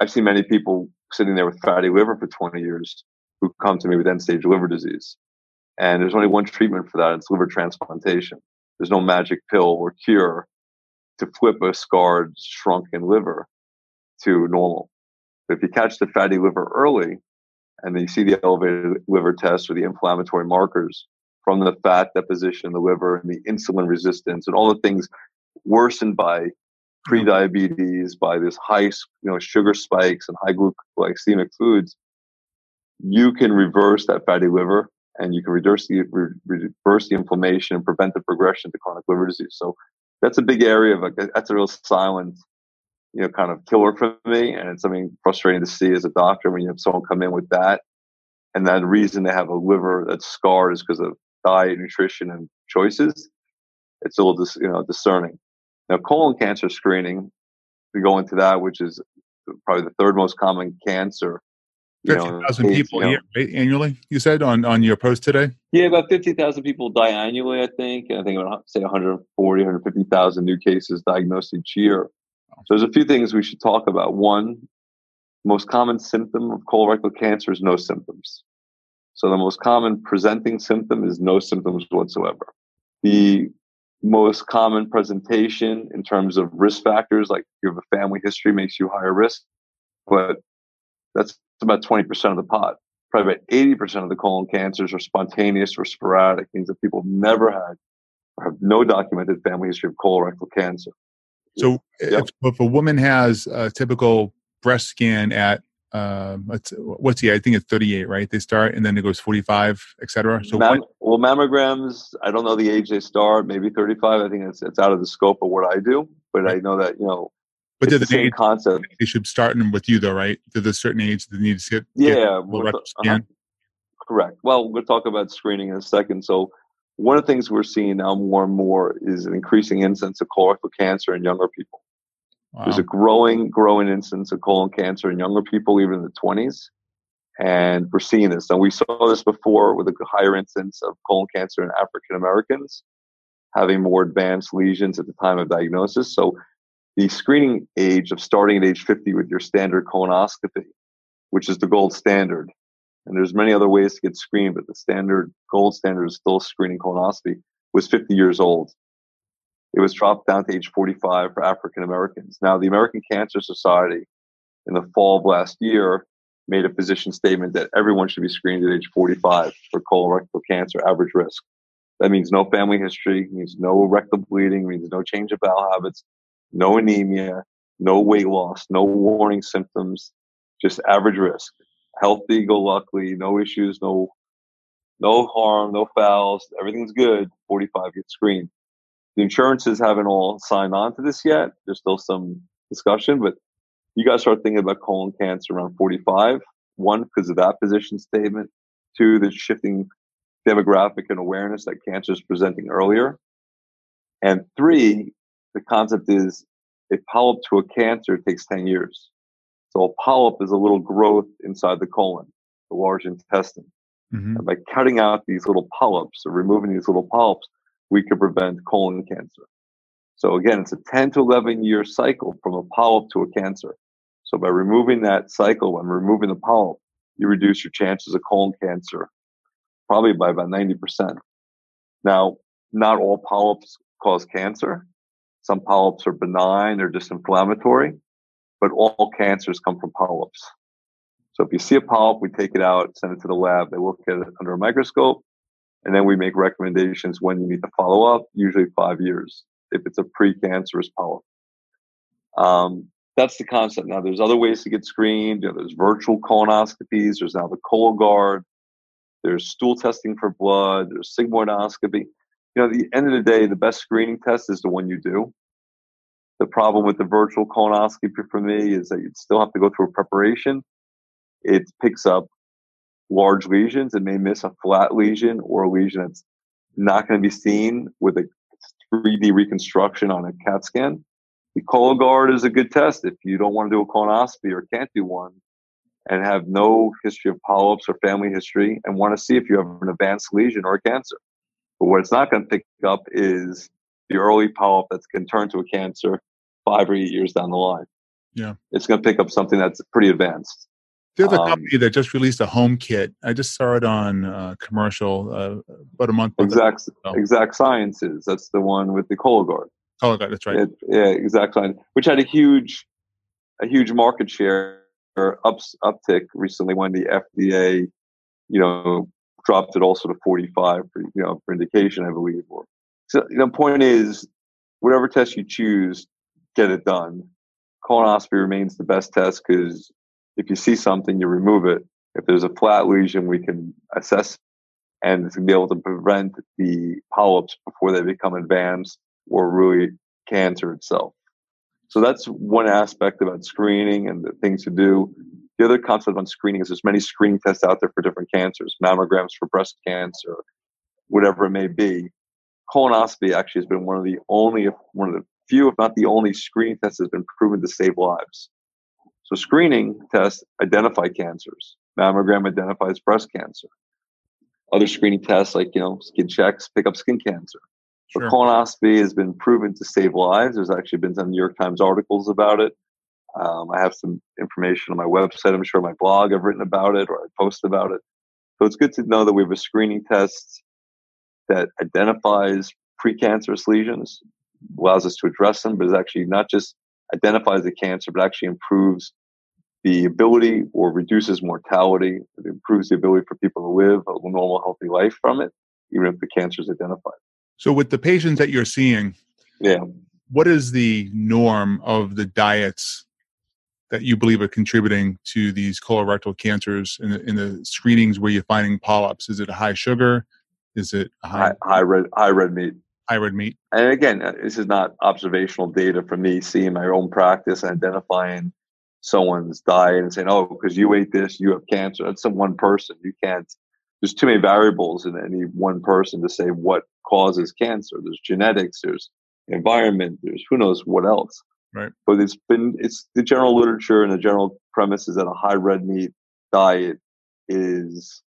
I've seen many people sitting there with fatty liver for 20 years who come to me with end stage liver disease. And there's only one treatment for that. It's liver transplantation. There's no magic pill or cure to flip a scarred, shrunken liver to normal. But if you catch the fatty liver early and you see the elevated liver tests or the inflammatory markers, from the fat deposition in the liver and the insulin resistance and all the things worsened by pre-diabetes, by this high you know sugar spikes and high glycemic foods, you can reverse that fatty liver and you can reverse the reverse the inflammation and prevent the progression to chronic liver disease. So that's a big area of a, that's a real silent, you know, kind of killer for me, and it's something frustrating to see as a doctor when you have someone come in with that, and that reason they have a liver that's scarred is because of diet, nutrition, and choices, it's a little dis, you know discerning. Now, colon cancer screening, we go into that, which is probably the third most common cancer. Fifty thousand people you know. right, annually. You said on on your post today. Yeah, about fifty thousand people die annually. I think, and I think about say 140, 150,000 new cases diagnosed each year. So there's a few things we should talk about. One, most common symptom of colorectal cancer is no symptoms. So the most common presenting symptom is no symptoms whatsoever. The hmm. most common presentation in terms of risk factors, like you have a family history, makes you higher risk, but that's about 20% of the pot. Probably about 80% of the colon cancers are spontaneous or sporadic, means that people never had or have no documented family history of colorectal cancer. So if, if a woman has a typical breast scan at um, what's what's the I think it's 38, right? They start and then it goes 45, etc. So Mam- what, well, mammograms. I don't know the age they start. Maybe 35. I think it's it's out of the scope of what I do, but right. I know that you know. But the same age, concept. They should start them with you though, right? To the certain age they need to get yeah get uh-huh. Correct. Well, we'll talk about screening in a second. So one of the things we're seeing now more and more is an increasing incidence of colorectal cancer in younger people. Wow. There's a growing, growing incidence of colon cancer in younger people, even in the 20s. And we're seeing this. And we saw this before with a higher incidence of colon cancer in African Americans having more advanced lesions at the time of diagnosis. So the screening age of starting at age 50 with your standard colonoscopy, which is the gold standard. And there's many other ways to get screened, but the standard gold standard is still screening colonoscopy was 50 years old. It was dropped down to age 45 for African Americans. Now, the American Cancer Society in the fall of last year made a position statement that everyone should be screened at age 45 for colorectal cancer average risk. That means no family history, means no rectal bleeding, means no change of bowel habits, no anemia, no weight loss, no warning symptoms, just average risk. healthy, go luckily, no issues, no no harm, no fouls, everything's good. 45 gets screened. The insurances haven't all signed on to this yet. There's still some discussion, but you guys start thinking about colon cancer around 45. One, because of that position statement. Two, the shifting demographic and awareness that cancer is presenting earlier. And three, the concept is a polyp to a cancer takes 10 years. So a polyp is a little growth inside the colon, the large intestine. Mm-hmm. And by cutting out these little polyps or removing these little polyps, we could prevent colon cancer. So again, it's a 10 to 11 year cycle from a polyp to a cancer. So by removing that cycle and removing the polyp, you reduce your chances of colon cancer probably by about 90%. Now, not all polyps cause cancer. Some polyps are benign or just inflammatory, but all cancers come from polyps. So if you see a polyp, we take it out, send it to the lab. They look at it under a microscope, and then we make recommendations when you need to follow up, usually five years, if it's a precancerous polyp. Um, that's the concept. Now, there's other ways to get screened. You know, there's virtual colonoscopies. There's now the Cologuard. There's stool testing for blood. There's sigmoidoscopy. You know, at the end of the day, the best screening test is the one you do. The problem with the virtual colonoscopy for me is that you still have to go through a preparation it picks up large lesions. It may miss a flat lesion or a lesion that's not going to be seen with a 3D reconstruction on a CAT scan. The Cologuard is a good test if you don't want to do a colonoscopy or can't do one and have no history of polyps or family history and want to see if you have an advanced lesion or a cancer. But what it's not going to pick up is the early polyp that's going to turn to a cancer five or eight years down the line. Yeah. It's going to pick up something that's pretty advanced. There's a um, company that just released a home kit. I just saw it on uh, commercial uh, about a month ago. Exact, exact Sciences. That's the one with the Cologuard. Cologuard, that's right. It, yeah, Exact Science, which had a huge, a huge market share ups, uptick recently when the FDA, you know, dropped it also to 45 for you know for indication, I believe. Or so the you know, point is, whatever test you choose, get it done. Colonoscopy remains the best test because if you see something, you remove it. If there's a flat lesion, we can assess and to be able to prevent the polyps before they become advanced or really cancer itself. So that's one aspect about screening and the things to do. The other concept on screening is there's many screening tests out there for different cancers, mammograms for breast cancer, whatever it may be. Colonoscopy actually has been one of the only, one of the few, if not the only screening test that's been proven to save lives. So screening tests identify cancers. Mammogram identifies breast cancer. Other screening tests like, you know, skin checks pick up skin cancer. Sure. But colonoscopy has been proven to save lives. There's actually been some New York Times articles about it. Um, I have some information on my website. I'm sure my blog I've written about it or I post about it. So it's good to know that we have a screening test that identifies precancerous lesions, allows us to address them, but is actually not just identifies the cancer, but actually improves the ability or reduces mortality. It improves the ability for people to live a normal, healthy life from it, even if the cancer is identified. So, with the patients that you're seeing, yeah, what is the norm of the diets that you believe are contributing to these colorectal cancers in the, in the screenings where you're finding polyps? Is it a high sugar? Is it high, high, high red high red meat? High red meat. And again, uh, this is not observational data from me seeing my own practice and identifying someone's diet and saying, "Oh, because you ate this, you have cancer." That's some one person. You can't. There's too many variables in any one person to say what causes cancer. There's genetics. There's environment. There's who knows what else. Right. But it's been it's the general literature and the general premise is that a high red meat diet is,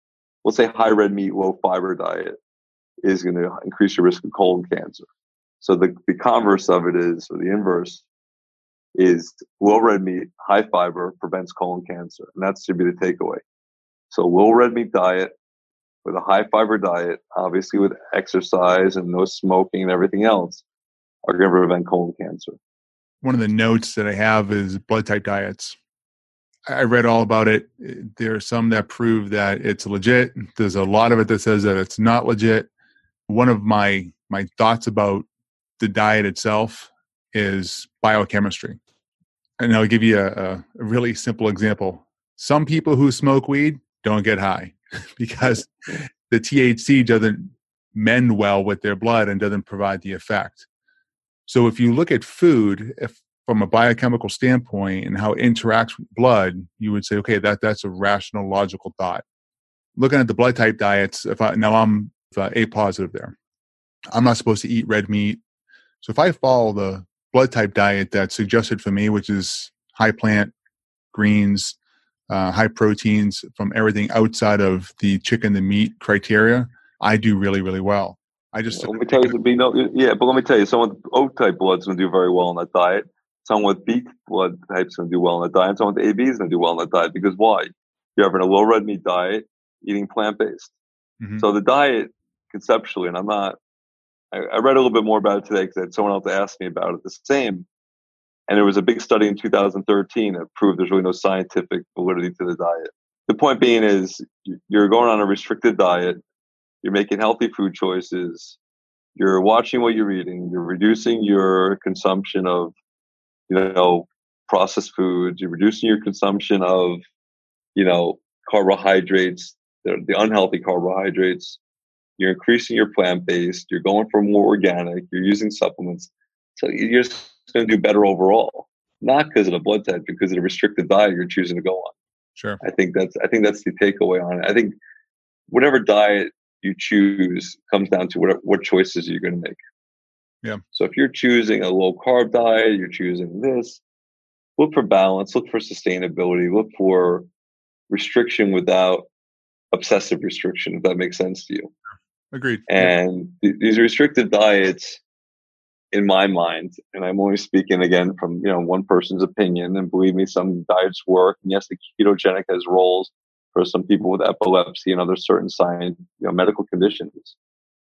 let's say, high red meat, low fiber diet is going to increase your risk of colon cancer. So the, the converse of it is, or the inverse, is low red meat, high fiber prevents colon cancer. And that should be the takeaway. So low red meat diet with a high fiber diet, obviously with exercise and no smoking and everything else, are going to prevent colon cancer. One of the notes that I have is blood type diets. I read all about it. There are some that prove that it's legit. There's a lot of it that says that it's not legit one of my my thoughts about the diet itself is biochemistry and i'll give you a, a really simple example some people who smoke weed don't get high <laughs> because the THC doesn't mend well with their blood and doesn't provide the effect. So if you look at food, if from a biochemical standpoint and how it interacts with blood, you would say, okay, that that's a rational, logical thought. Looking at the blood type diets, if I now I'm uh, A positive there, I'm not supposed to eat red meat. So if I follow the blood type diet that's suggested for me, which is high plant, greens, uh, high proteins from everything outside of the chicken, the meat criteria, I do really, really well. I just let me tell you, be no, yeah, but let me tell you, someone with O type blood's to do very well on that diet. Someone with B blood type is going to do well on that diet. Someone with AB is going to do well on that diet because why? You're having a low red meat diet, eating plant based. Mm-hmm. So the diet conceptually, and I'm not. I, I read a little bit more about it today because I had someone else ask me about it. The same, and there was a big study in 2013 that proved there's really no scientific validity to the diet. The point being is you're going on a restricted diet, you're making healthy food choices, you're watching what you're eating, you're reducing your consumption of, you know, processed foods, you're reducing your consumption of, you know, carbohydrates, the, the unhealthy carbohydrates, you're increasing your plant based, you're going for more organic, you're using supplements. So you're just going to do better overall, not because of the blood type, because of the restricted diet you're choosing to go on. Sure. I think that's I think that's the takeaway on it. I think whatever diet you choose comes down to what what choices you're going to make. Yeah. So if you're choosing a low carb diet, you're choosing this. Look for balance. Look for sustainability. Look for restriction without obsessive restriction. If that makes sense to you. Agreed. And th- these restricted diets in my mind, and I'm only speaking again from you know one person's opinion. And believe me, some diets work. And yes, the ketogenic has roles for some people with epilepsy and other certain science, you know, medical conditions.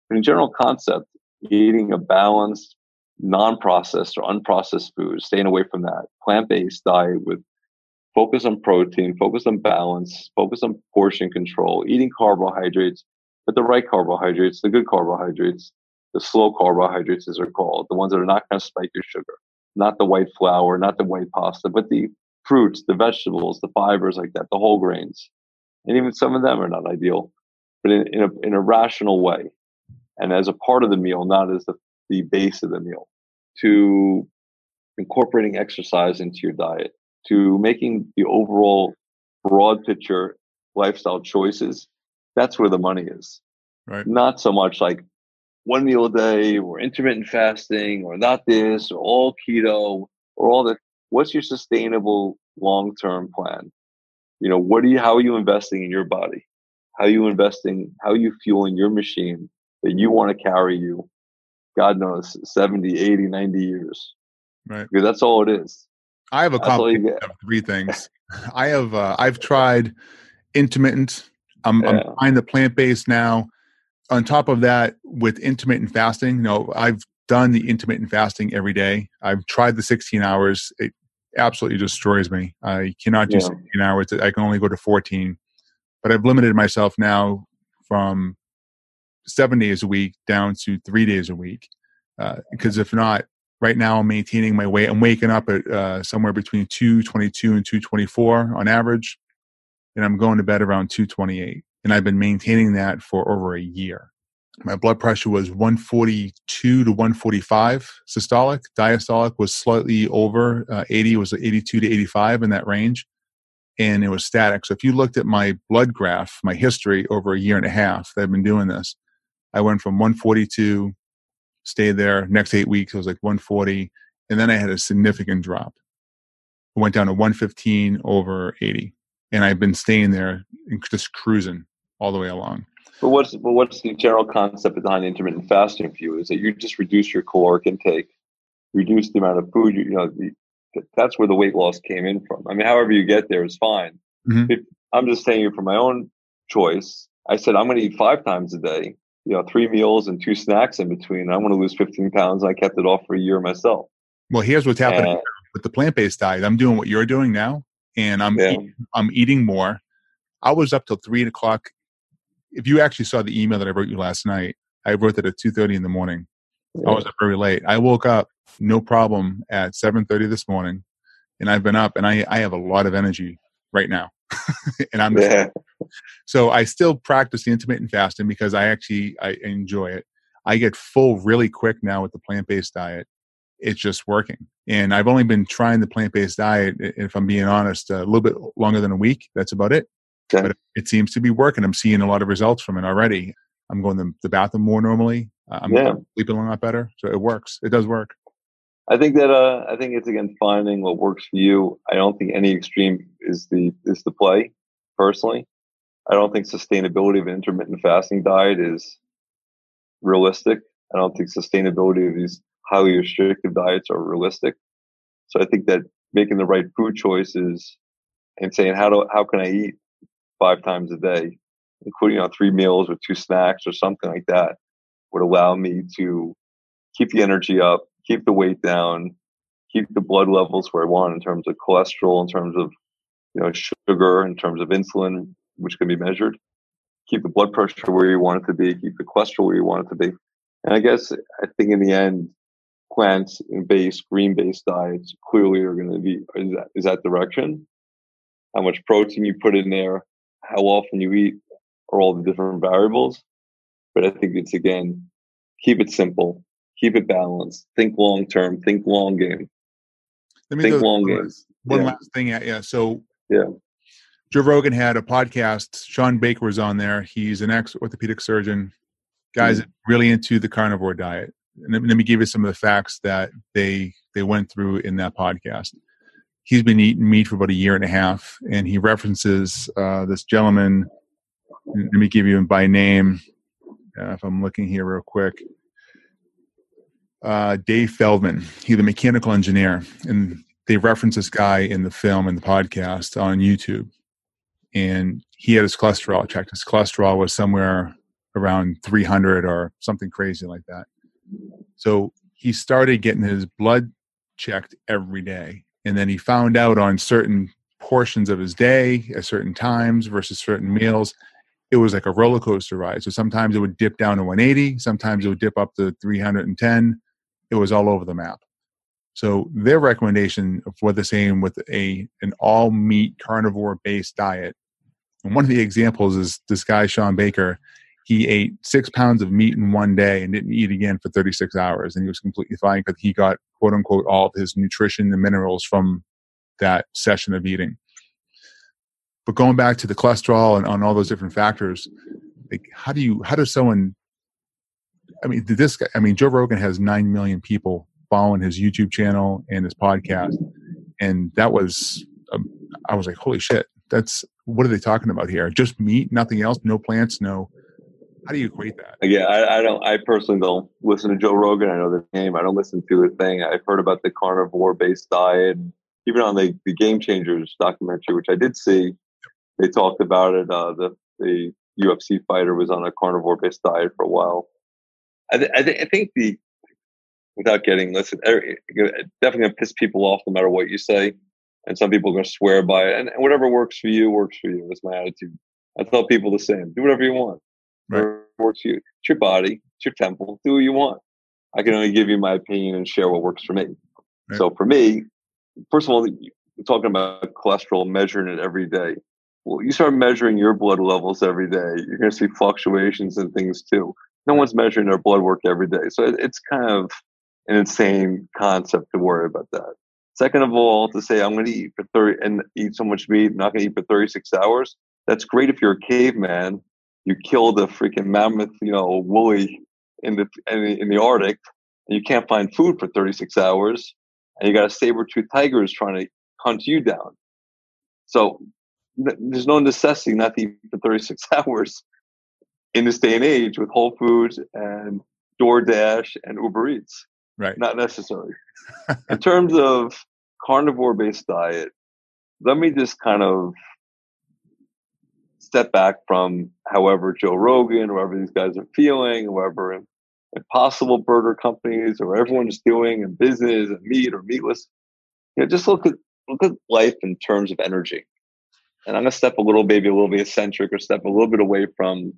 But in general concept, eating a balanced, non-processed or unprocessed food, staying away from that plant-based diet with focus on protein, focus on balance, focus on portion control, eating carbohydrates, but the right carbohydrates, the good carbohydrates, the slow carbohydrates, as they're called, the ones that are not going to spike your sugar, not the white flour, not the white pasta, but the fruits, the vegetables, the fibers like that, the whole grains. And even some of them are not ideal, but in, in, a, in a rational way. And as a part of the meal, not as the, the base of the meal, to incorporating exercise into your diet, to making the overall broad picture lifestyle choices. That's where the money is. Right. Not so much like one meal a day or intermittent fasting or not this or all keto or all that. What's your sustainable long term plan? You know what are you how are you investing in your body? How are you investing how are you fueling your machine that you want to carry you god knows 70 80 90 years? Right. Because that's all it is. I have a combination of three things. <laughs> I have uh, i've tried intermittent i'm, yeah. I'm trying the plant-based now on top of that, with intermittent fasting, you know, I've done the intermittent fasting every day. I've tried the 16 hours. It absolutely destroys me. I cannot do yeah. 16 hours. I can only go to 14. But I've limited myself now from seven days a week down to three days a week. Uh, because if not, right now I'm maintaining my weight. I'm waking up at uh, somewhere between 222 and 224 on average, and I'm going to bed around 228 and I've been maintaining that for over a year. My blood pressure was 142 to 145 systolic. Diastolic was slightly over uh, 80, was 82 to 85 in that range, and it was static. So if you looked at my blood graph, my history over a year and a half that I've been doing this, I went from 142, stayed there. Next eight weeks, it was like 140, and then I had a significant drop. I went down to 115 over 80, and I've been staying there, and just cruising all the way along. But what's but what's the general concept behind intermittent fasting for you? Is that you just reduce your caloric intake, reduce the amount of food you, you know. The, that's where the weight loss came in from. I mean, however you get there is fine. Mm-hmm. If, I'm just saying you for my own choice. I said I'm going to eat five times a day. You know, three meals and two snacks in between. I want to lose 15 pounds. I kept it off for a year myself. Well, here's what's happening and, with the plant-based diet. I'm doing what you're doing now, and I'm yeah. eating, I'm eating more. I was up till three o'clock if you actually saw the email that I wrote you last night, I wrote that at two thirty in the morning. Yeah. I was up very late. I woke up no problem at seven thirty this morning, and I've been up and I I have a lot of energy right now, <laughs> and I'm yeah. so I still practice the intermittent fasting because I actually I enjoy it. I get full really quick now with the plant based diet. It's just working, and I've only been trying the plant based diet, if I'm being honest, a little bit longer than a week. That's about it. Okay. But it seems to be working. I'm seeing a lot of results from it already. I'm going to the bathroom more normally. I'm yeah. sleeping a lot better, so it works. It does work. I think that uh, I think it's again finding what works for you. I don't think any extreme is the is the play. Personally, I don't think sustainability of an intermittent fasting diet is realistic. I don't think sustainability of these highly restrictive diets are realistic. So I think that making the right food choices and saying how do how can I eat five times a day, including on three meals or two snacks or something like that, would allow me to keep the energy up, keep the weight down, keep the blood levels where I want in terms of cholesterol, in terms of you know sugar, in terms of insulin, which can be measured. Keep the blood pressure where you want it to be. Keep the cholesterol where you want it to be. And I guess I think in the end, plants based, green based diets clearly are going to be is that, is that direction. How much protein you put in there, how often you eat, are all the different variables. But I think it's again, keep it simple, keep it balanced, think long term, think long game. Let me think long game. One yeah. last thing, at yeah. So yeah, Joe Rogan had a podcast. Shawn Baker was on there. He's an ex orthopedic surgeon. Guys mm-hmm. really into the carnivore diet. Let me give you some of the facts that they they went through in that podcast. He's been eating meat for about a year and a half, and he references uh, this gentleman. Let me give you him by name. Uh, if I'm looking here real quick, uh, Dave Feldman. He's a mechanical engineer, and they reference this guy in the film and the podcast on YouTube. And he had his cholesterol checked. His cholesterol was somewhere around 300 or something crazy like that. So he started getting his blood checked every day. And then he found out on certain portions of his day at certain times versus certain meals, it was like a roller coaster ride. So sometimes it would dip down to 180, sometimes it would dip up to 310. It was all over the map. So their recommendation for the same with a an all meat carnivore based diet. And one of the examples is this guy Shawn Baker he ate six pounds of meat in one day and didn't eat again for 36 hours. And he was completely fine because he got, quote unquote, all of his nutrition and minerals from that session of eating. But going back to the cholesterol and on all those different factors, like how do you, how does someone, I mean, this guy, I mean, Joe Rogan has 9 million people following his YouTube channel and his podcast. And that was, um, I was like, holy shit, that's, what are they talking about here? Just meat, nothing else, no plants, no how do you equate that? Yeah, I, I, don't. I personally don't listen to Joe Rogan. I know the name. I don't listen to the thing. I've heard about the carnivore-based diet. Even on the, the Game Changers documentary, which I did see, they talked about it. Uh, the the UFC fighter was on a carnivore-based diet for a while. I, th- I, th- I think the without getting listen, definitely gonna piss people off no matter what you say, and some people are gonna swear by it. And whatever works for you works for you. That's my attitude. I tell people the same. Do whatever you want right. works for you. It's your body, it's your temple. Do what you want. I can only give you my opinion and share what works for me. Right. So for me, first of all, we're talking about cholesterol, measuring it every day. Well, you start measuring your blood levels every day, you're going to see fluctuations and things too. No one's measuring their blood work every day. So it's kind of an insane concept to worry about that. Second of all, to say I'm going to eat for 30 and eat so much meat, I'm not going to eat for 36 hours. That's great if you're a caveman you kill the freaking mammoth, you know, woolly in the in the Arctic, and you can't find food for 36 hours, and you got a saber-toothed is trying to hunt you down. So there's no necessity not to eat for 36 <laughs> hours in this day and age with Whole Foods and DoorDash and Uber Eats. Right. Not necessary. in terms of carnivore-based diet, let me just kind of step back from however Joe Rogan, whoever these guys are feeling, whoever impossible burger companies or everyone is doing in business and meat or meatless. You know, just look at look at life in terms of energy. And I'm gonna step a little maybe a little bit eccentric or step a little bit away from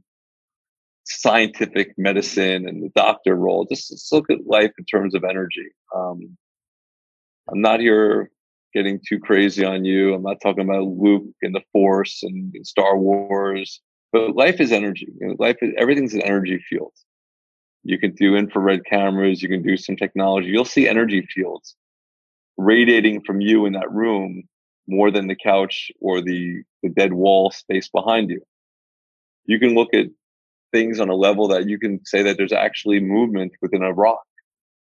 scientific medicine and the doctor role. Just, just look at life in terms of energy. Um, I'm not here getting too crazy on you. I'm not talking about Luke and the Force and Star Wars, but life is energy. You know, life is everything's an energy field. You can do infrared cameras. You can do some technology. You'll see energy fields radiating from you in that room more than the couch or the, the dead wall space behind you. You can look at things on a level that you can say that there's actually movement within a rock,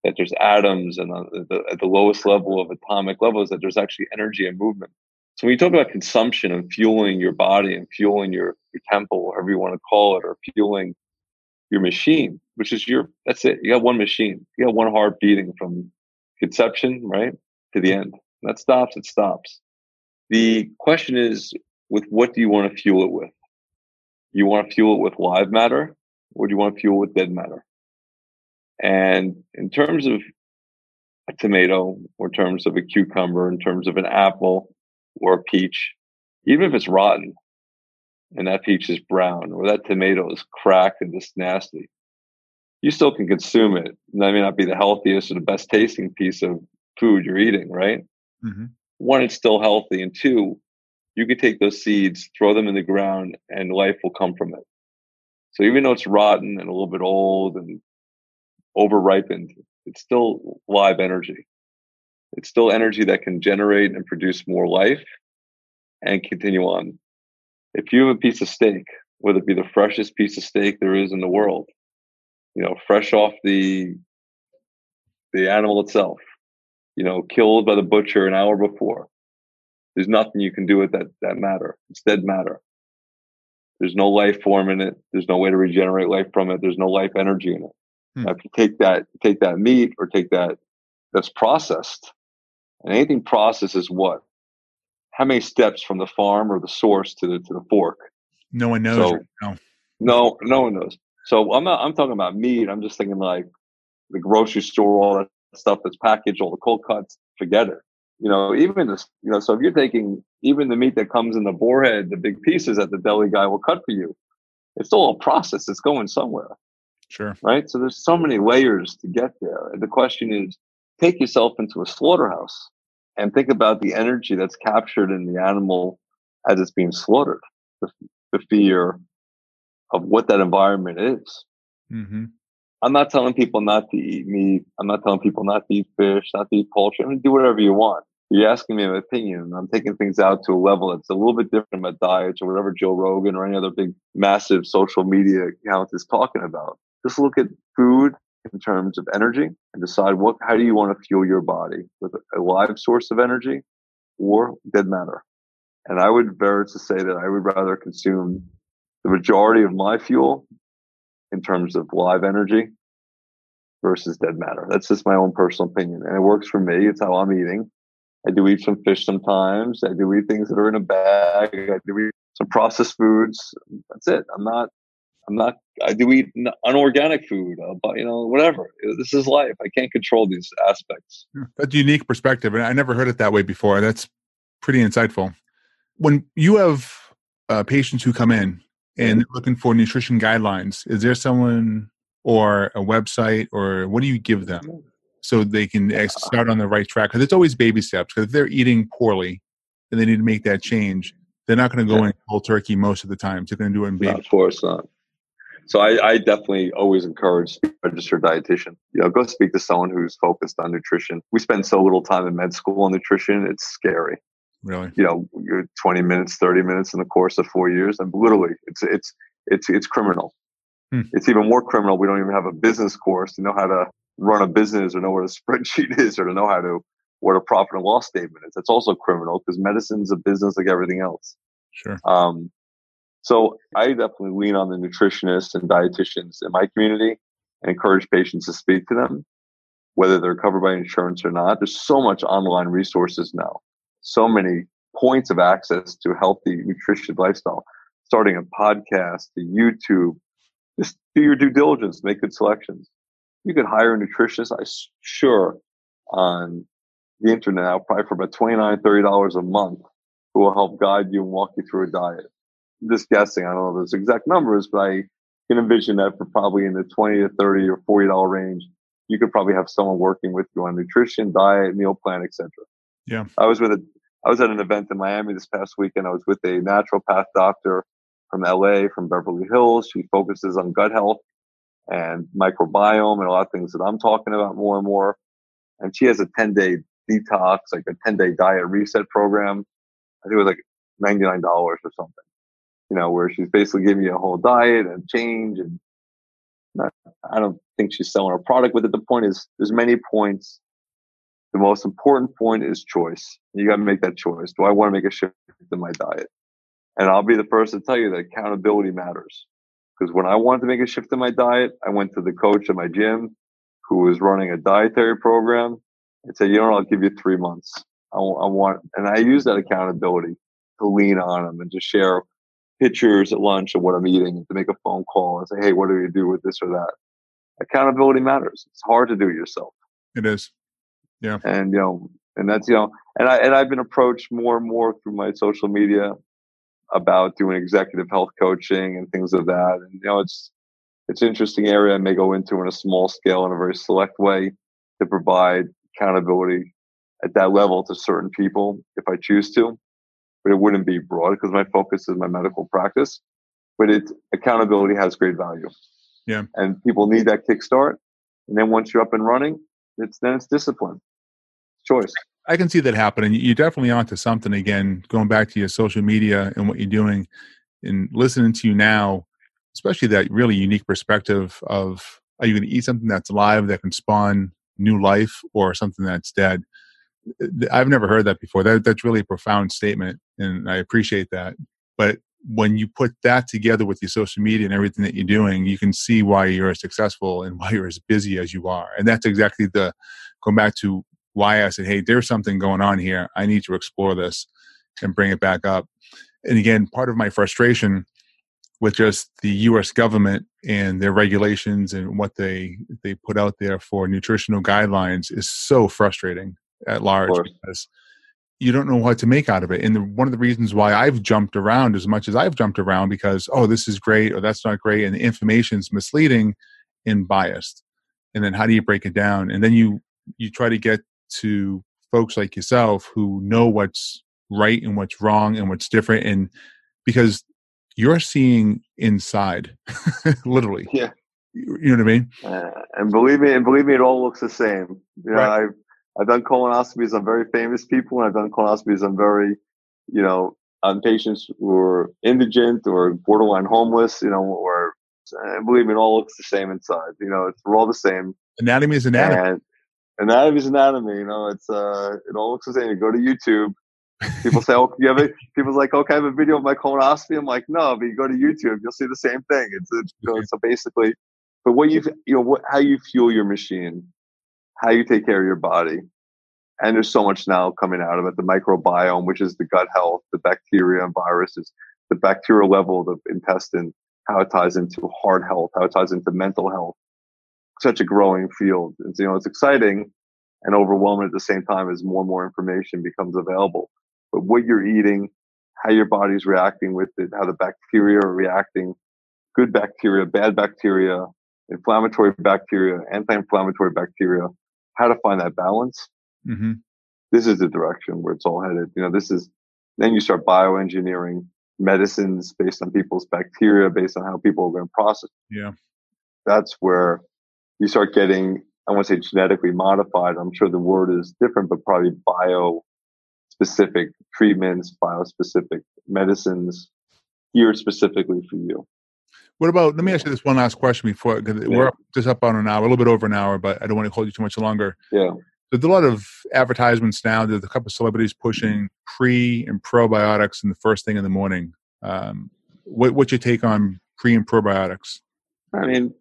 that there's atoms, and the, at the lowest level of atomic levels, that there's actually energy and movement. So when you talk about consumption and fueling your body and fueling your, your temple, whatever you want to call it, or fueling your machine, which is your that's it. You got one machine. You got one heart beating from conception, right, to the end. that stops, it stops. The question is with what do you want to fuel it with? You want to fuel it with live matter or do you want to fuel it with dead matter? And in terms of a tomato, or in terms of a cucumber, in terms of an apple or a peach, even if it's rotten, and that peach is brown or that tomato is cracked and just nasty, you still can consume it. That may not be the healthiest or the best tasting piece of food you're eating, right? Mm-hmm. One, it's still healthy, and two, you can take those seeds, throw them in the ground, and life will come from it. So even though it's rotten and a little bit old and over ripened, it's still live energy. It's still energy that can generate and produce more life and continue on if you have a piece of steak, whether it be the freshest piece of steak there is in the world, you know, fresh off the the animal itself, you know, killed by the butcher an hour before. There's nothing you can do with that that matter. It's dead matter. There's no life form in it. There's no way to regenerate life from it. There's no life energy in it. Hmm. If you take that, take that meat or take that that's processed, and anything processed is what? how many steps from the farm or the source to the to the fork? No one knows. So, no. no, no one knows. So I'm not. I'm talking about meat. I'm just thinking like the grocery store, all that stuff that's packaged, all the cold cuts. Forget it. You know, even this. You know, so if you're taking even the meat that comes in the Boar's Head, the big pieces that the deli guy will cut for you, it's still a process. It's going somewhere. Sure. Right. So there's so many layers to get there. The question is, take yourself into a slaughterhouse and think about the energy that's captured in the animal as it's being slaughtered, the, the fear of what that environment is. Mm-hmm. I'm not telling people not to eat meat. I'm not telling people not to eat fish, not to eat poultry. Going to do whatever you want. You're asking me my opinion, and I'm taking things out to a level that's a little bit different about diets or whatever Joe Rogan or any other big, massive social media account is talking about. Just look at food in terms of energy and decide what how do you want to fuel your body with a live source of energy or dead matter. And I would bear to say that I would rather consume the majority of my fuel in terms of live energy versus dead matter. That's just my own personal opinion. And it works for me. It's how I'm eating. I do eat some fish sometimes. I do eat things that are in a bag. I do eat some processed foods. That's it. I'm not I'm not. I do eat unorganic food, uh, but you know, whatever. This is life. I can't control these aspects. That's a unique perspective, and I never heard it that way before. That's pretty insightful. When you have uh, patients who come in and they're looking for nutrition guidelines, is there someone or a website, or what do you give them so they can start on the right track? Because it's always baby steps. Because if they're eating poorly and they need to make that change, they're not going to go yeah. in cold turkey most of the time. So They're going to do it in baby. of course not. So I, I, definitely always encourage registered dietitian. You know, go speak to someone who's focused on nutrition. We spend so little time in med school on nutrition; it's scary. Really? You know, you're 20 minutes, 30 minutes in the course of four years, and literally, it's it's it's it's criminal. Hmm. It's even more criminal. We don't even have a business course to know how to run a business, or know what a <laughs> spreadsheet is, or to know how to what a profit and loss statement is. That's also criminal because medicine's a business like everything else. Sure. Um, so I definitely lean on the nutritionists and dietitians in my community and encourage patients to speak to them, whether they're covered by insurance or not. There's so much online resources now, so many points of access to healthy, nutritious lifestyle. Starting a podcast, to YouTube, just do your due diligence, make good selections. You could hire a nutritionist, I sure, on the internet now, probably for about $29, $30 a month, who will help guide you and walk you through a diet just guessing. I don't know those exact numbers, but I can envision that for probably in the 20 to 30 or 40 dollar range, you could probably have someone working with you on nutrition, diet, meal plan, etc. Yeah. I was with a I was at an event in Miami this past weekend. I was with a naturopath doctor from LA, from Beverly Hills. She focuses on gut health and microbiome and a lot of things that I'm talking about more and more. And she has a 10 day detox, like a 10 day diet reset program. I think it was like $99 or something, you know, where she's basically giving you a whole diet and change. And not, I don't think she's selling a product with it. The point is, there's many points. The most important point is choice. You got to make that choice. Do I want to make a shift in my diet? And I'll be the first to tell you that accountability matters. Because when I wanted to make a shift in my diet, I went to the coach at my gym who was running a dietary program and said, you know, I'll give you three months. I, I want, and I use that accountability to lean on them and to share pictures at lunch of what I'm eating to make a phone call and say, hey, what do you do with this or that? Accountability matters. It's hard to do it yourself. It is. Yeah. And, you know, and that's, you know, and I, and I've been approached more and more through my social media about doing executive health coaching and things of that. And, you know, it's, it's an interesting area I may go into in a small scale in a very select way to provide accountability at that level to certain people if I choose to. But it wouldn't be broad because my focus is my medical practice. But it accountability has great value. Yeah. And people need that kickstart. And then once you're up and running, it's then it's discipline. choice. I can see that happening. You're definitely onto something again, going back to your social media and what you're doing and listening to you now, especially that really unique perspective of are you going to eat something that's alive that can spawn new life or something that's dead? I've never heard that before. That that's really a profound statement, and I appreciate that. But when you put that together with your social media and everything that you're doing, you can see why you're as successful and why you're as busy as you are. And that's exactly the going back to why I said, hey, there's something going on here. I need to explore this and bring it back up. And again, part of my frustration with just the US government and their regulations and what they they put out there for nutritional guidelines is so frustrating at large because you don't know what to make out of it. And the, one of the reasons why I've jumped around as much as I've jumped around because oh this is great or that's not great and the information is misleading and biased. And then how do you break it down? And then you you try to get to folks like yourself who know what's right and what's wrong and what's different and because you're seeing inside <laughs> literally yeah you know what i mean uh, and believe me and believe me it all looks the same you know right. I've done colonoscopies on very famous people and i've done colonoscopies on very you know on patients who are indigent or borderline homeless you know or and believe me it all looks the same inside you know it's we're all the same anatomy is anatomy and, anatomy is anatomy. You know, it's uh, it all looks the same. You go to YouTube. People say, "Oh, you have it." People's like, "Okay, I have a video of my colonoscopy." I'm like, "No," but you go to YouTube, you'll see the same thing. It's, it's so basically, but what you you know, what, how you fuel your machine, how you take care of your body, and there's so much now coming out of it. The microbiome, which is the gut health, the bacteria and viruses, the bacterial level of the intestine, how it ties into heart health, how it ties into mental health, such a growing field. And you know, it's exciting and overwhelming at the same time as more and more information becomes available. But what you're eating, how your body's reacting with it, how the bacteria are reacting, good bacteria, bad bacteria, inflammatory bacteria, anti-inflammatory bacteria, how to find that balance. Mm-hmm. This is the direction where it's all headed. You know, this is then you start bioengineering medicines based on people's bacteria, based on how people are going to process. Yeah. That's where you start getting, I want to say genetically modified. I'm sure the word is different, but probably bio specific treatments, bio specific medicines here specifically for you. What about, let me ask you this one last question before, because yeah. we're just up on an hour, a little bit over an hour, but I don't want to hold you too much longer. Yeah. There's a lot of advertisements now. There's a couple of celebrities pushing pre and probiotics in the first thing in the morning. Um, what, what's your take on pre and probiotics? I mean,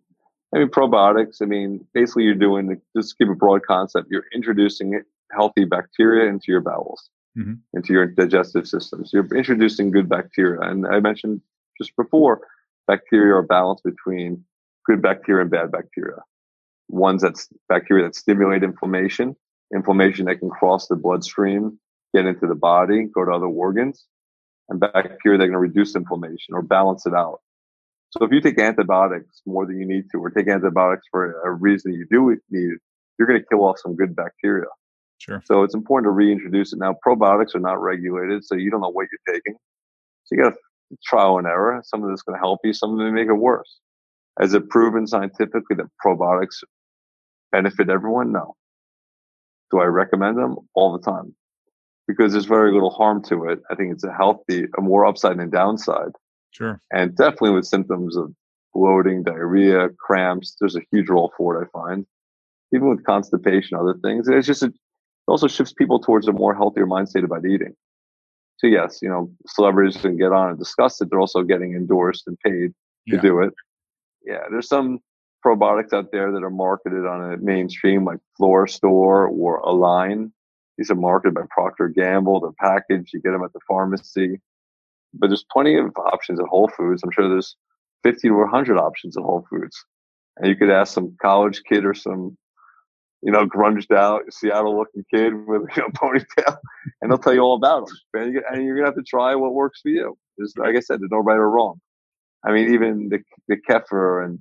I mean, probiotics, I mean, basically you're doing, just give a broad concept, you're introducing healthy bacteria into your bowels, mm-hmm. into your digestive systems. You're introducing good bacteria. And I mentioned just before, bacteria are balanced between good bacteria and bad bacteria. Ones that's bacteria that stimulate inflammation, inflammation that can cross the bloodstream, get into the body, go to other organs, and bacteria that to reduce inflammation or balance it out. So if you take antibiotics more than you need to, or take antibiotics for a reason you do need it, you're going to kill off some good bacteria. Sure. So it's important to reintroduce it. Now, probiotics are not regulated, so you don't know what you're taking. So you got trial and error. Some of this is going to help you, some of them make it worse. Has it proven scientifically that probiotics benefit everyone? No. Do I recommend them? All the time. Because there's very little harm to it. I think it's a healthy, a more upside than downside. Sure. And definitely with symptoms of bloating, diarrhea, cramps, there's a huge role for it, I find. Even with constipation, other things. It's just, a, it also shifts people towards a more healthier mind state about eating. So yes, you know, celebrities can get on and discuss it. They're also getting endorsed and paid to Yeah. do it. Yeah, there's some probiotics out there that are marketed on a mainstream like Florastor or Align. These are marketed by Procter Gamble. They're packaged. You get them at the pharmacy. But there's plenty of options at Whole Foods. I'm sure there's 50 to 100 options at Whole Foods. And you could ask some college kid or some, you know, grunged out Seattle looking kid with you know, <laughs> ponytail, and they'll tell you all about them. And you- and you're gonna have to try what works for you. There's, like I said, there's no right or wrong. I mean, even the the kefir and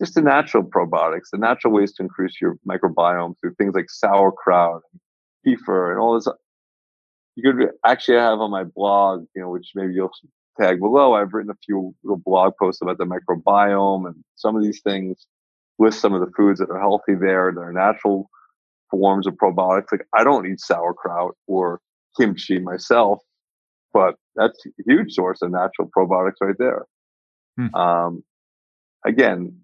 just the natural probiotics, the natural ways to increase your microbiome through things like sauerkraut, kefir, and all this. Uh, you could actually have on my blog, you know, which maybe you'll tag below. I've written a few little blog posts about the microbiome and some of these things with some of the foods that are healthy there. That are natural forms of probiotics. Like I don't eat sauerkraut or kimchi myself, but that's a huge source of natural probiotics right there. Hmm. Um, again,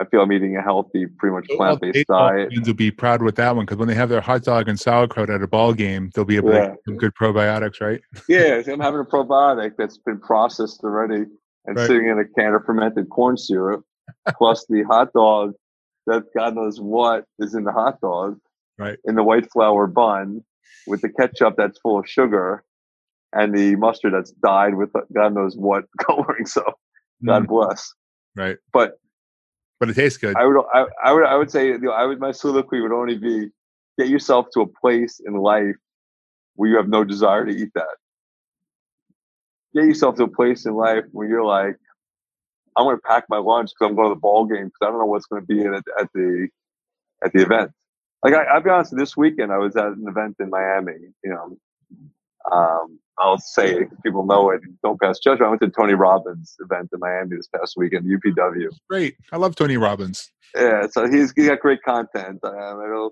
I feel I'm eating a healthy, pretty much plant based diet. fans will be proud with that one because when they have their hot dog and sauerkraut at a ball game, they'll be able to get some good probiotics, right? Yeah, <laughs> I'm having a probiotic that's been processed already and Right. sitting in a can of fermented corn syrup, plus the hot dog that God knows what is in the hot dog, Right. in the white flour bun with the ketchup that's full of sugar and the mustard that's dyed with God knows what <laughs> coloring. So God Mm, bless. right. But But it tastes good. I would, I, I would, I would say, you know, I would, my soliloquy would only be get yourself to a place in life where you have no desire to eat that. Get yourself to a place in life where you're like, I'm going to pack my lunch because I'm going to the ball game because I don't know what's going to be in it at the at the event. Like I, I'll be honest, this weekend I was at an event in Miami. You know, um, I'll say it, people know it. Don't pass judgment. I went to Tony Robbins' event in Miami this past weekend, UPW. Great. I love Tony Robbins. Yeah, so he's he got great content. Um, I know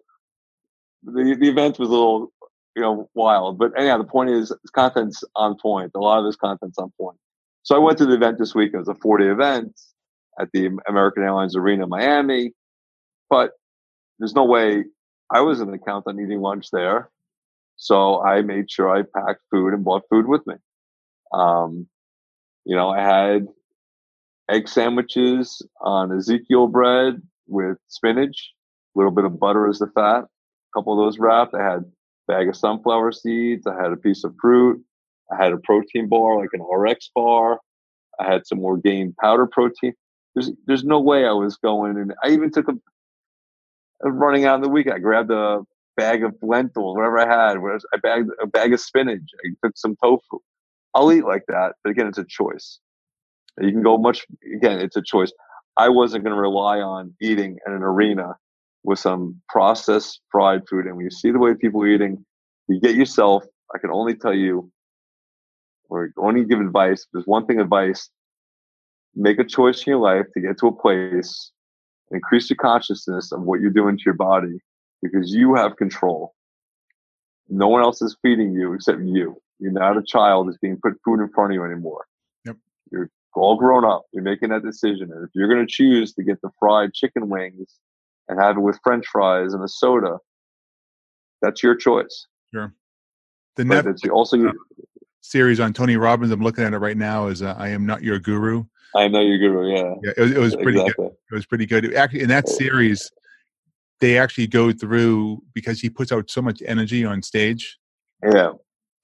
the the event was a little you know wild, but anyhow, the point is his content's on point. A lot of his content's on point. So I went to the event this week. It was a four day event at the American Airlines Arena, in Miami. But there's no way I was count on eating lunch there, so I made sure I packed food and bought food with me. Um, you know, I had egg sandwiches on Ezekiel bread with spinach, a little bit of butter as the fat, a couple of those wrapped. I had a bag of sunflower seeds. I had a piece of fruit. I had a protein bar, like an RX bar. I had some Orgain powder protein. There's there's no way I was going, and I even took a, a running out in the week. I grabbed a bag of lentils, whatever I had. I bagged a bag of spinach. I took some tofu. I'll eat like that, but again, it's a choice. You can go much. Again, it's a choice. I wasn't going to rely on eating in an arena with some processed fried food. And when you see the way people are eating, you get yourself. I can only tell you, or only give advice. There's one thing advice: make a choice in your life to get to a place, increase your consciousness of what you're doing to your body, because you have control. No one else is feeding you except you. You're not a child that's being put food in front of you anymore. Yep. You're all grown up. You're making that decision. And if you're going to choose to get the fried chicken wings and have it with French fries and a soda, that's your choice. Sure. The net also your, series on Tony Robbins, I'm looking at it right now, is uh, I Am Not Your Guru. I know you're good. Yeah, Yeah, it was, it was pretty good. It was pretty good. Actually, in that series, they actually go through because he puts out so much energy on stage Yeah,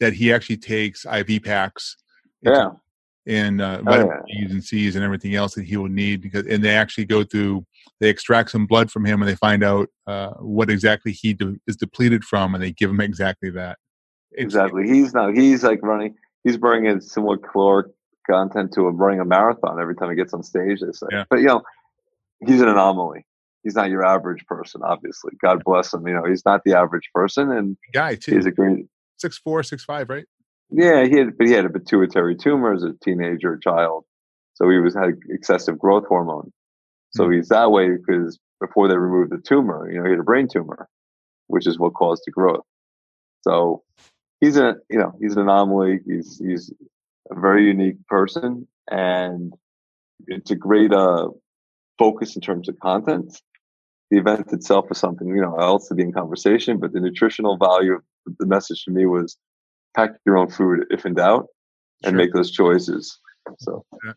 that he actually takes IV packs yeah, and uh, Oh, vitamin B's and C's and everything else that he will need because and they actually go through they extract some blood from him and they find out uh, what exactly he de- is depleted from and they give him exactly that. Exactly. He's now he's like running. He's bringing similar caloric content to a running a marathon every time he gets on stage. They say, Yeah. but you know, he's an anomaly. he's not your average person. Obviously, God bless him. You know, he's not the average person, and guy too. He's a great six four, six five, right? Yeah, he had, but he had a pituitary tumor as a teenager, a child, so he was had excessive growth hormone. So mm-hmm. he's that way because before they removed the tumor, you know, he had a brain tumor, which is what caused the growth. So he's a you know he's an anomaly. He's he's a very unique person, and it's a great uh, focus in terms of content. The event itself is something you know else to be in conversation, but the nutritional value of the message to me was pack your own food if in doubt, and sure. make those choices. So. Yeah.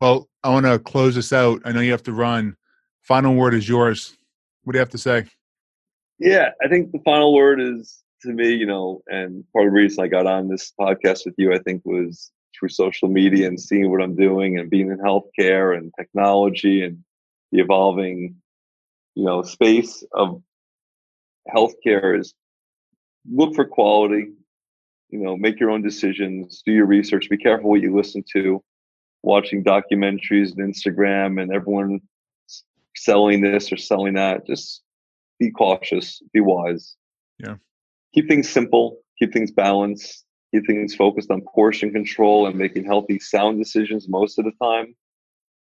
Well, I want to close this out. I know you have to run. Final word is yours. What do you have to say? Yeah, I think the final word is to me, you know, and part of the reason I got on this podcast with you, I think, was through social media and seeing what I'm doing and being in healthcare and technology and the evolving, you know, space of healthcare is look for quality, you know, make your own decisions, do your research, be careful what you listen to, watching documentaries and Instagram and everyone selling this or selling that. Just be cautious, be wise. Yeah keep things simple, keep things balanced, keep things focused on portion control and making healthy, sound decisions most of the time.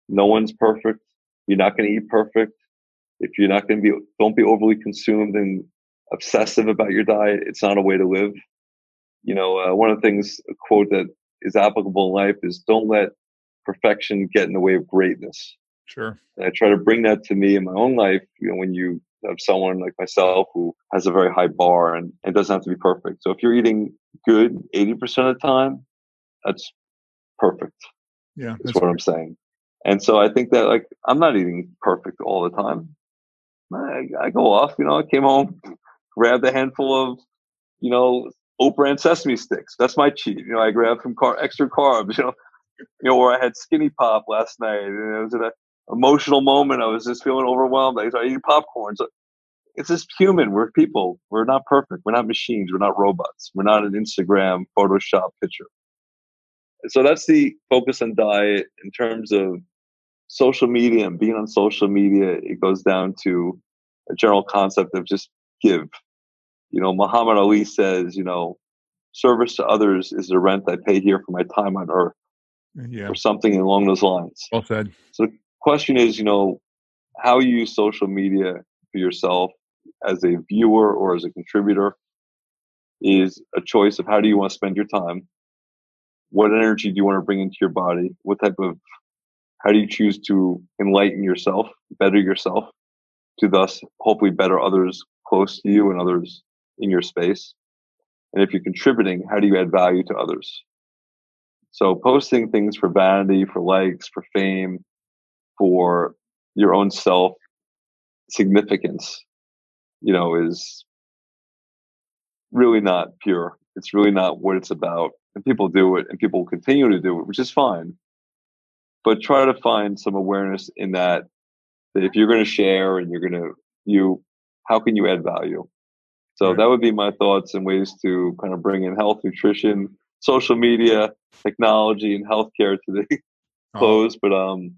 No one's perfect. You're not going to eat perfect. If you're not going to be, don't be overly consumed and obsessive about your diet. It's not a way to live. You know, uh, one of the things, a quote that is applicable in life is don't let perfection get in the way of greatness. Sure. And I try to bring that to me in my own life. You know, when you of someone like myself who has a very high bar and it doesn't have to be perfect. So if you're eating good 80% of the time, that's perfect. Yeah. That's, what I'm saying. And so I think that like I'm not eating perfect all the time. I, I go off, you know, I came home, grabbed a handful of, you know, oat bran sesame sticks. That's my cheat. You know, I grabbed some car extra carbs, <laughs> you know, you know, or I had skinny pop last night and it was a emotional moment. I was just feeling overwhelmed. I started eating popcorn. So uh, it's just human. We're people. We're not perfect. We're not machines. We're not robots. We're not an Instagram Photoshop picture. So that's the focus on diet in terms of social media and being on social media. It goes down to a general concept of just give. You know, Muhammad Ali says, you know, service to others is the rent I pay here for my time on earth. Yeah. Or something along those lines. Well said. So question is, you know, how you use social media for yourself as a viewer or as a contributor is a choice of how do you want to spend your time? What energy do you want to bring into your body? What type of, how do you choose to enlighten yourself, better yourself, to thus hopefully better others close to you and others in your space? And if you're contributing, how do you add value to others? So posting things for vanity, for likes, for fame, for your own self significance, you know, is really not pure. It's really not what it's about. And people do it and people continue to do it, which is fine. But try to find some awareness in that, that if you're going to share and you're going to, you, how can you add value? So right. that would be my thoughts and ways to kind of bring in health, nutrition, social media, technology, and healthcare to the oh. <laughs> close. But um,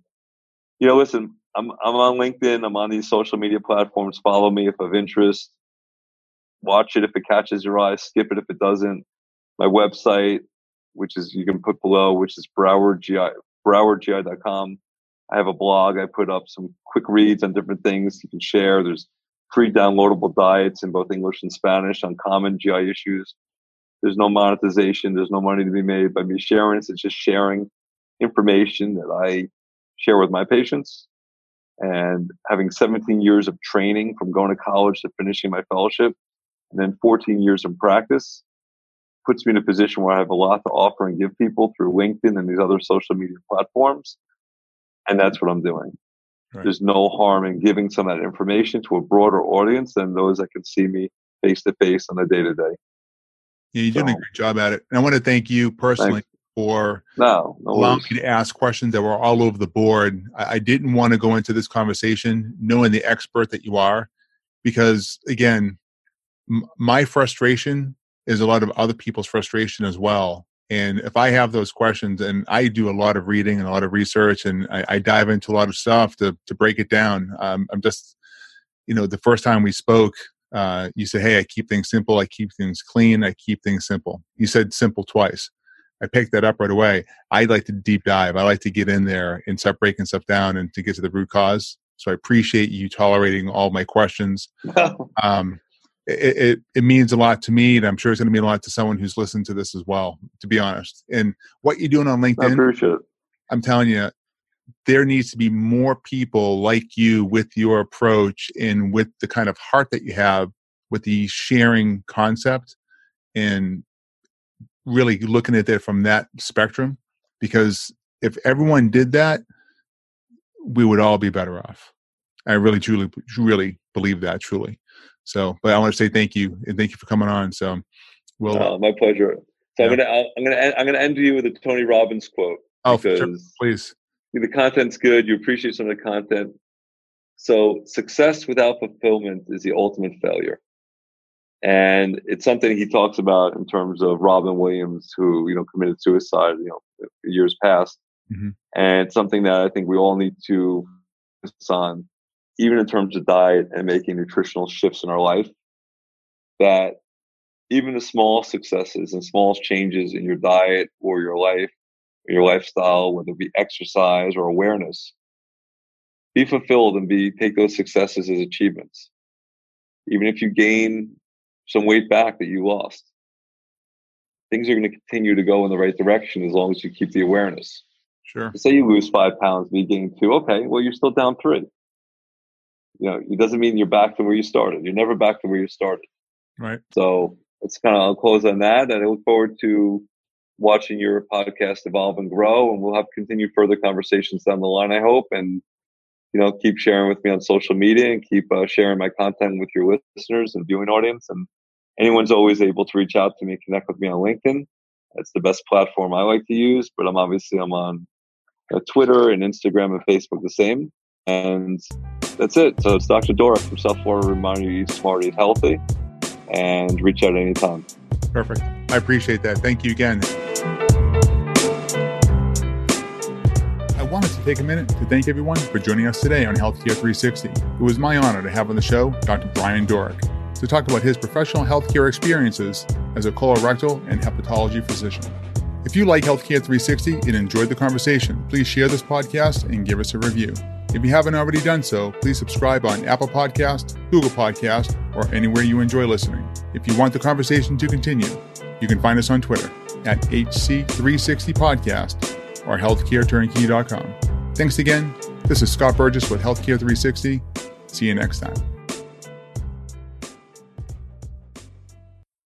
you know, listen, I'm I'm on LinkedIn. I'm on these social media platforms. Follow me if of interest. Watch it if it catches your eye. Skip it if it doesn't. My website, which is you can put below, which is browardgi browardgi.com. I have a blog. I put up some quick reads on different things you can share. There's free downloadable diets in both English and Spanish on common GI issues. There's no monetization. There's no money to be made by me sharing. It's just sharing information that I share with my patients. And having 17 years of training from going to college to finishing my fellowship, and then 14 years of practice puts me in a position where I have a lot to offer and give people through LinkedIn and these other social media platforms. And that's what I'm doing. Right. There's no harm in giving some of that information to a broader audience than those that can see me face to face on a day to day. Yeah, you did so, a great job at it. And I want to thank you personally thanks for no, no allowing me to ask questions that were all over the board. I, I didn't want to go into this conversation knowing the expert that you are, because again, m- my frustration is a lot of other people's frustration as well. And if I have those questions, and I do a lot of reading and a lot of research, and I, I dive into a lot of stuff to to break it down. Um, I'm just, you know, the first time we spoke, uh, you said, "Hey, I keep things simple. I keep things clean. I keep things simple." You said simple twice. I picked that up right away. I like to deep dive. I like to get in there and start breaking stuff down and to get to the root cause. So I appreciate you tolerating all my questions. <laughs> um, it, it, it, means a lot to me, and I'm sure it's going to mean a lot to someone who's listened to this as well, to be honest. And what you're doing on LinkedIn, I. I'm telling you, there needs to be more people like you with your approach and with the kind of heart that you have with the sharing concept and really looking at it from that spectrum. Because if everyone did that, we would all be better off. I really, truly, really believe that truly. So, but I want to say thank you and thank you for coming on. So, well, oh, my pleasure. So yeah. I'm gonna I'm gonna end, I'm gonna end you with a Tony Robbins quote. Oh, sure. please. The content's good. You appreciate some of the content. So, success without fulfillment is the ultimate failure, and it's something he talks about in terms of Robin Williams, who you know committed suicide, you know, years past, mm-hmm. and it's something that I think we all need to focus on even in terms of diet and making nutritional shifts in our life, that even the small successes and small changes in your diet or your life, or your lifestyle, whether it be exercise or awareness, be fulfilled and be take those successes as achievements. Even if you gain some weight back that you lost, things are going to continue to go in the right direction as long as you keep the awareness. Sure. Say you lose five pounds, you gain two. Okay, well you're still down three you know, it doesn't mean you're back to where you started. You're never back to where you started. Right. So it's kind of I'll close on that, and I look forward to watching your podcast evolve and grow, and we'll have continued further conversations down the line. I hope, and you know, keep sharing with me on social media and keep uh, sharing my content with your listeners and viewing audience. And anyone's always able to reach out to me, connect with me on LinkedIn. It's the best platform I like to use, but I'm obviously I'm on uh, Twitter and Instagram and Facebook the same. And that's it. So it's Dr. Dooreck from South Florida reminding you eat smart, eat healthy, and reach out anytime. Perfect. I appreciate that. Thank you again. Take a minute to thank everyone for joining us today on Healthcare 360. It was my honor to have on the show Dr. Brian Dooreck to talk about his professional healthcare experiences as a colorectal and hepatology physician. If you like Healthcare 360 and enjoyed the conversation, please share this podcast and give us a review. If you haven't already done so, please subscribe on Apple Podcast, Google Podcast, or anywhere you enjoy listening. If you want the conversation to continue, you can find us on Twitter at HC360Podcast or healthcareturnkey.com. Thanks again. This is Scott Burgess with Healthcare 360. See you next time.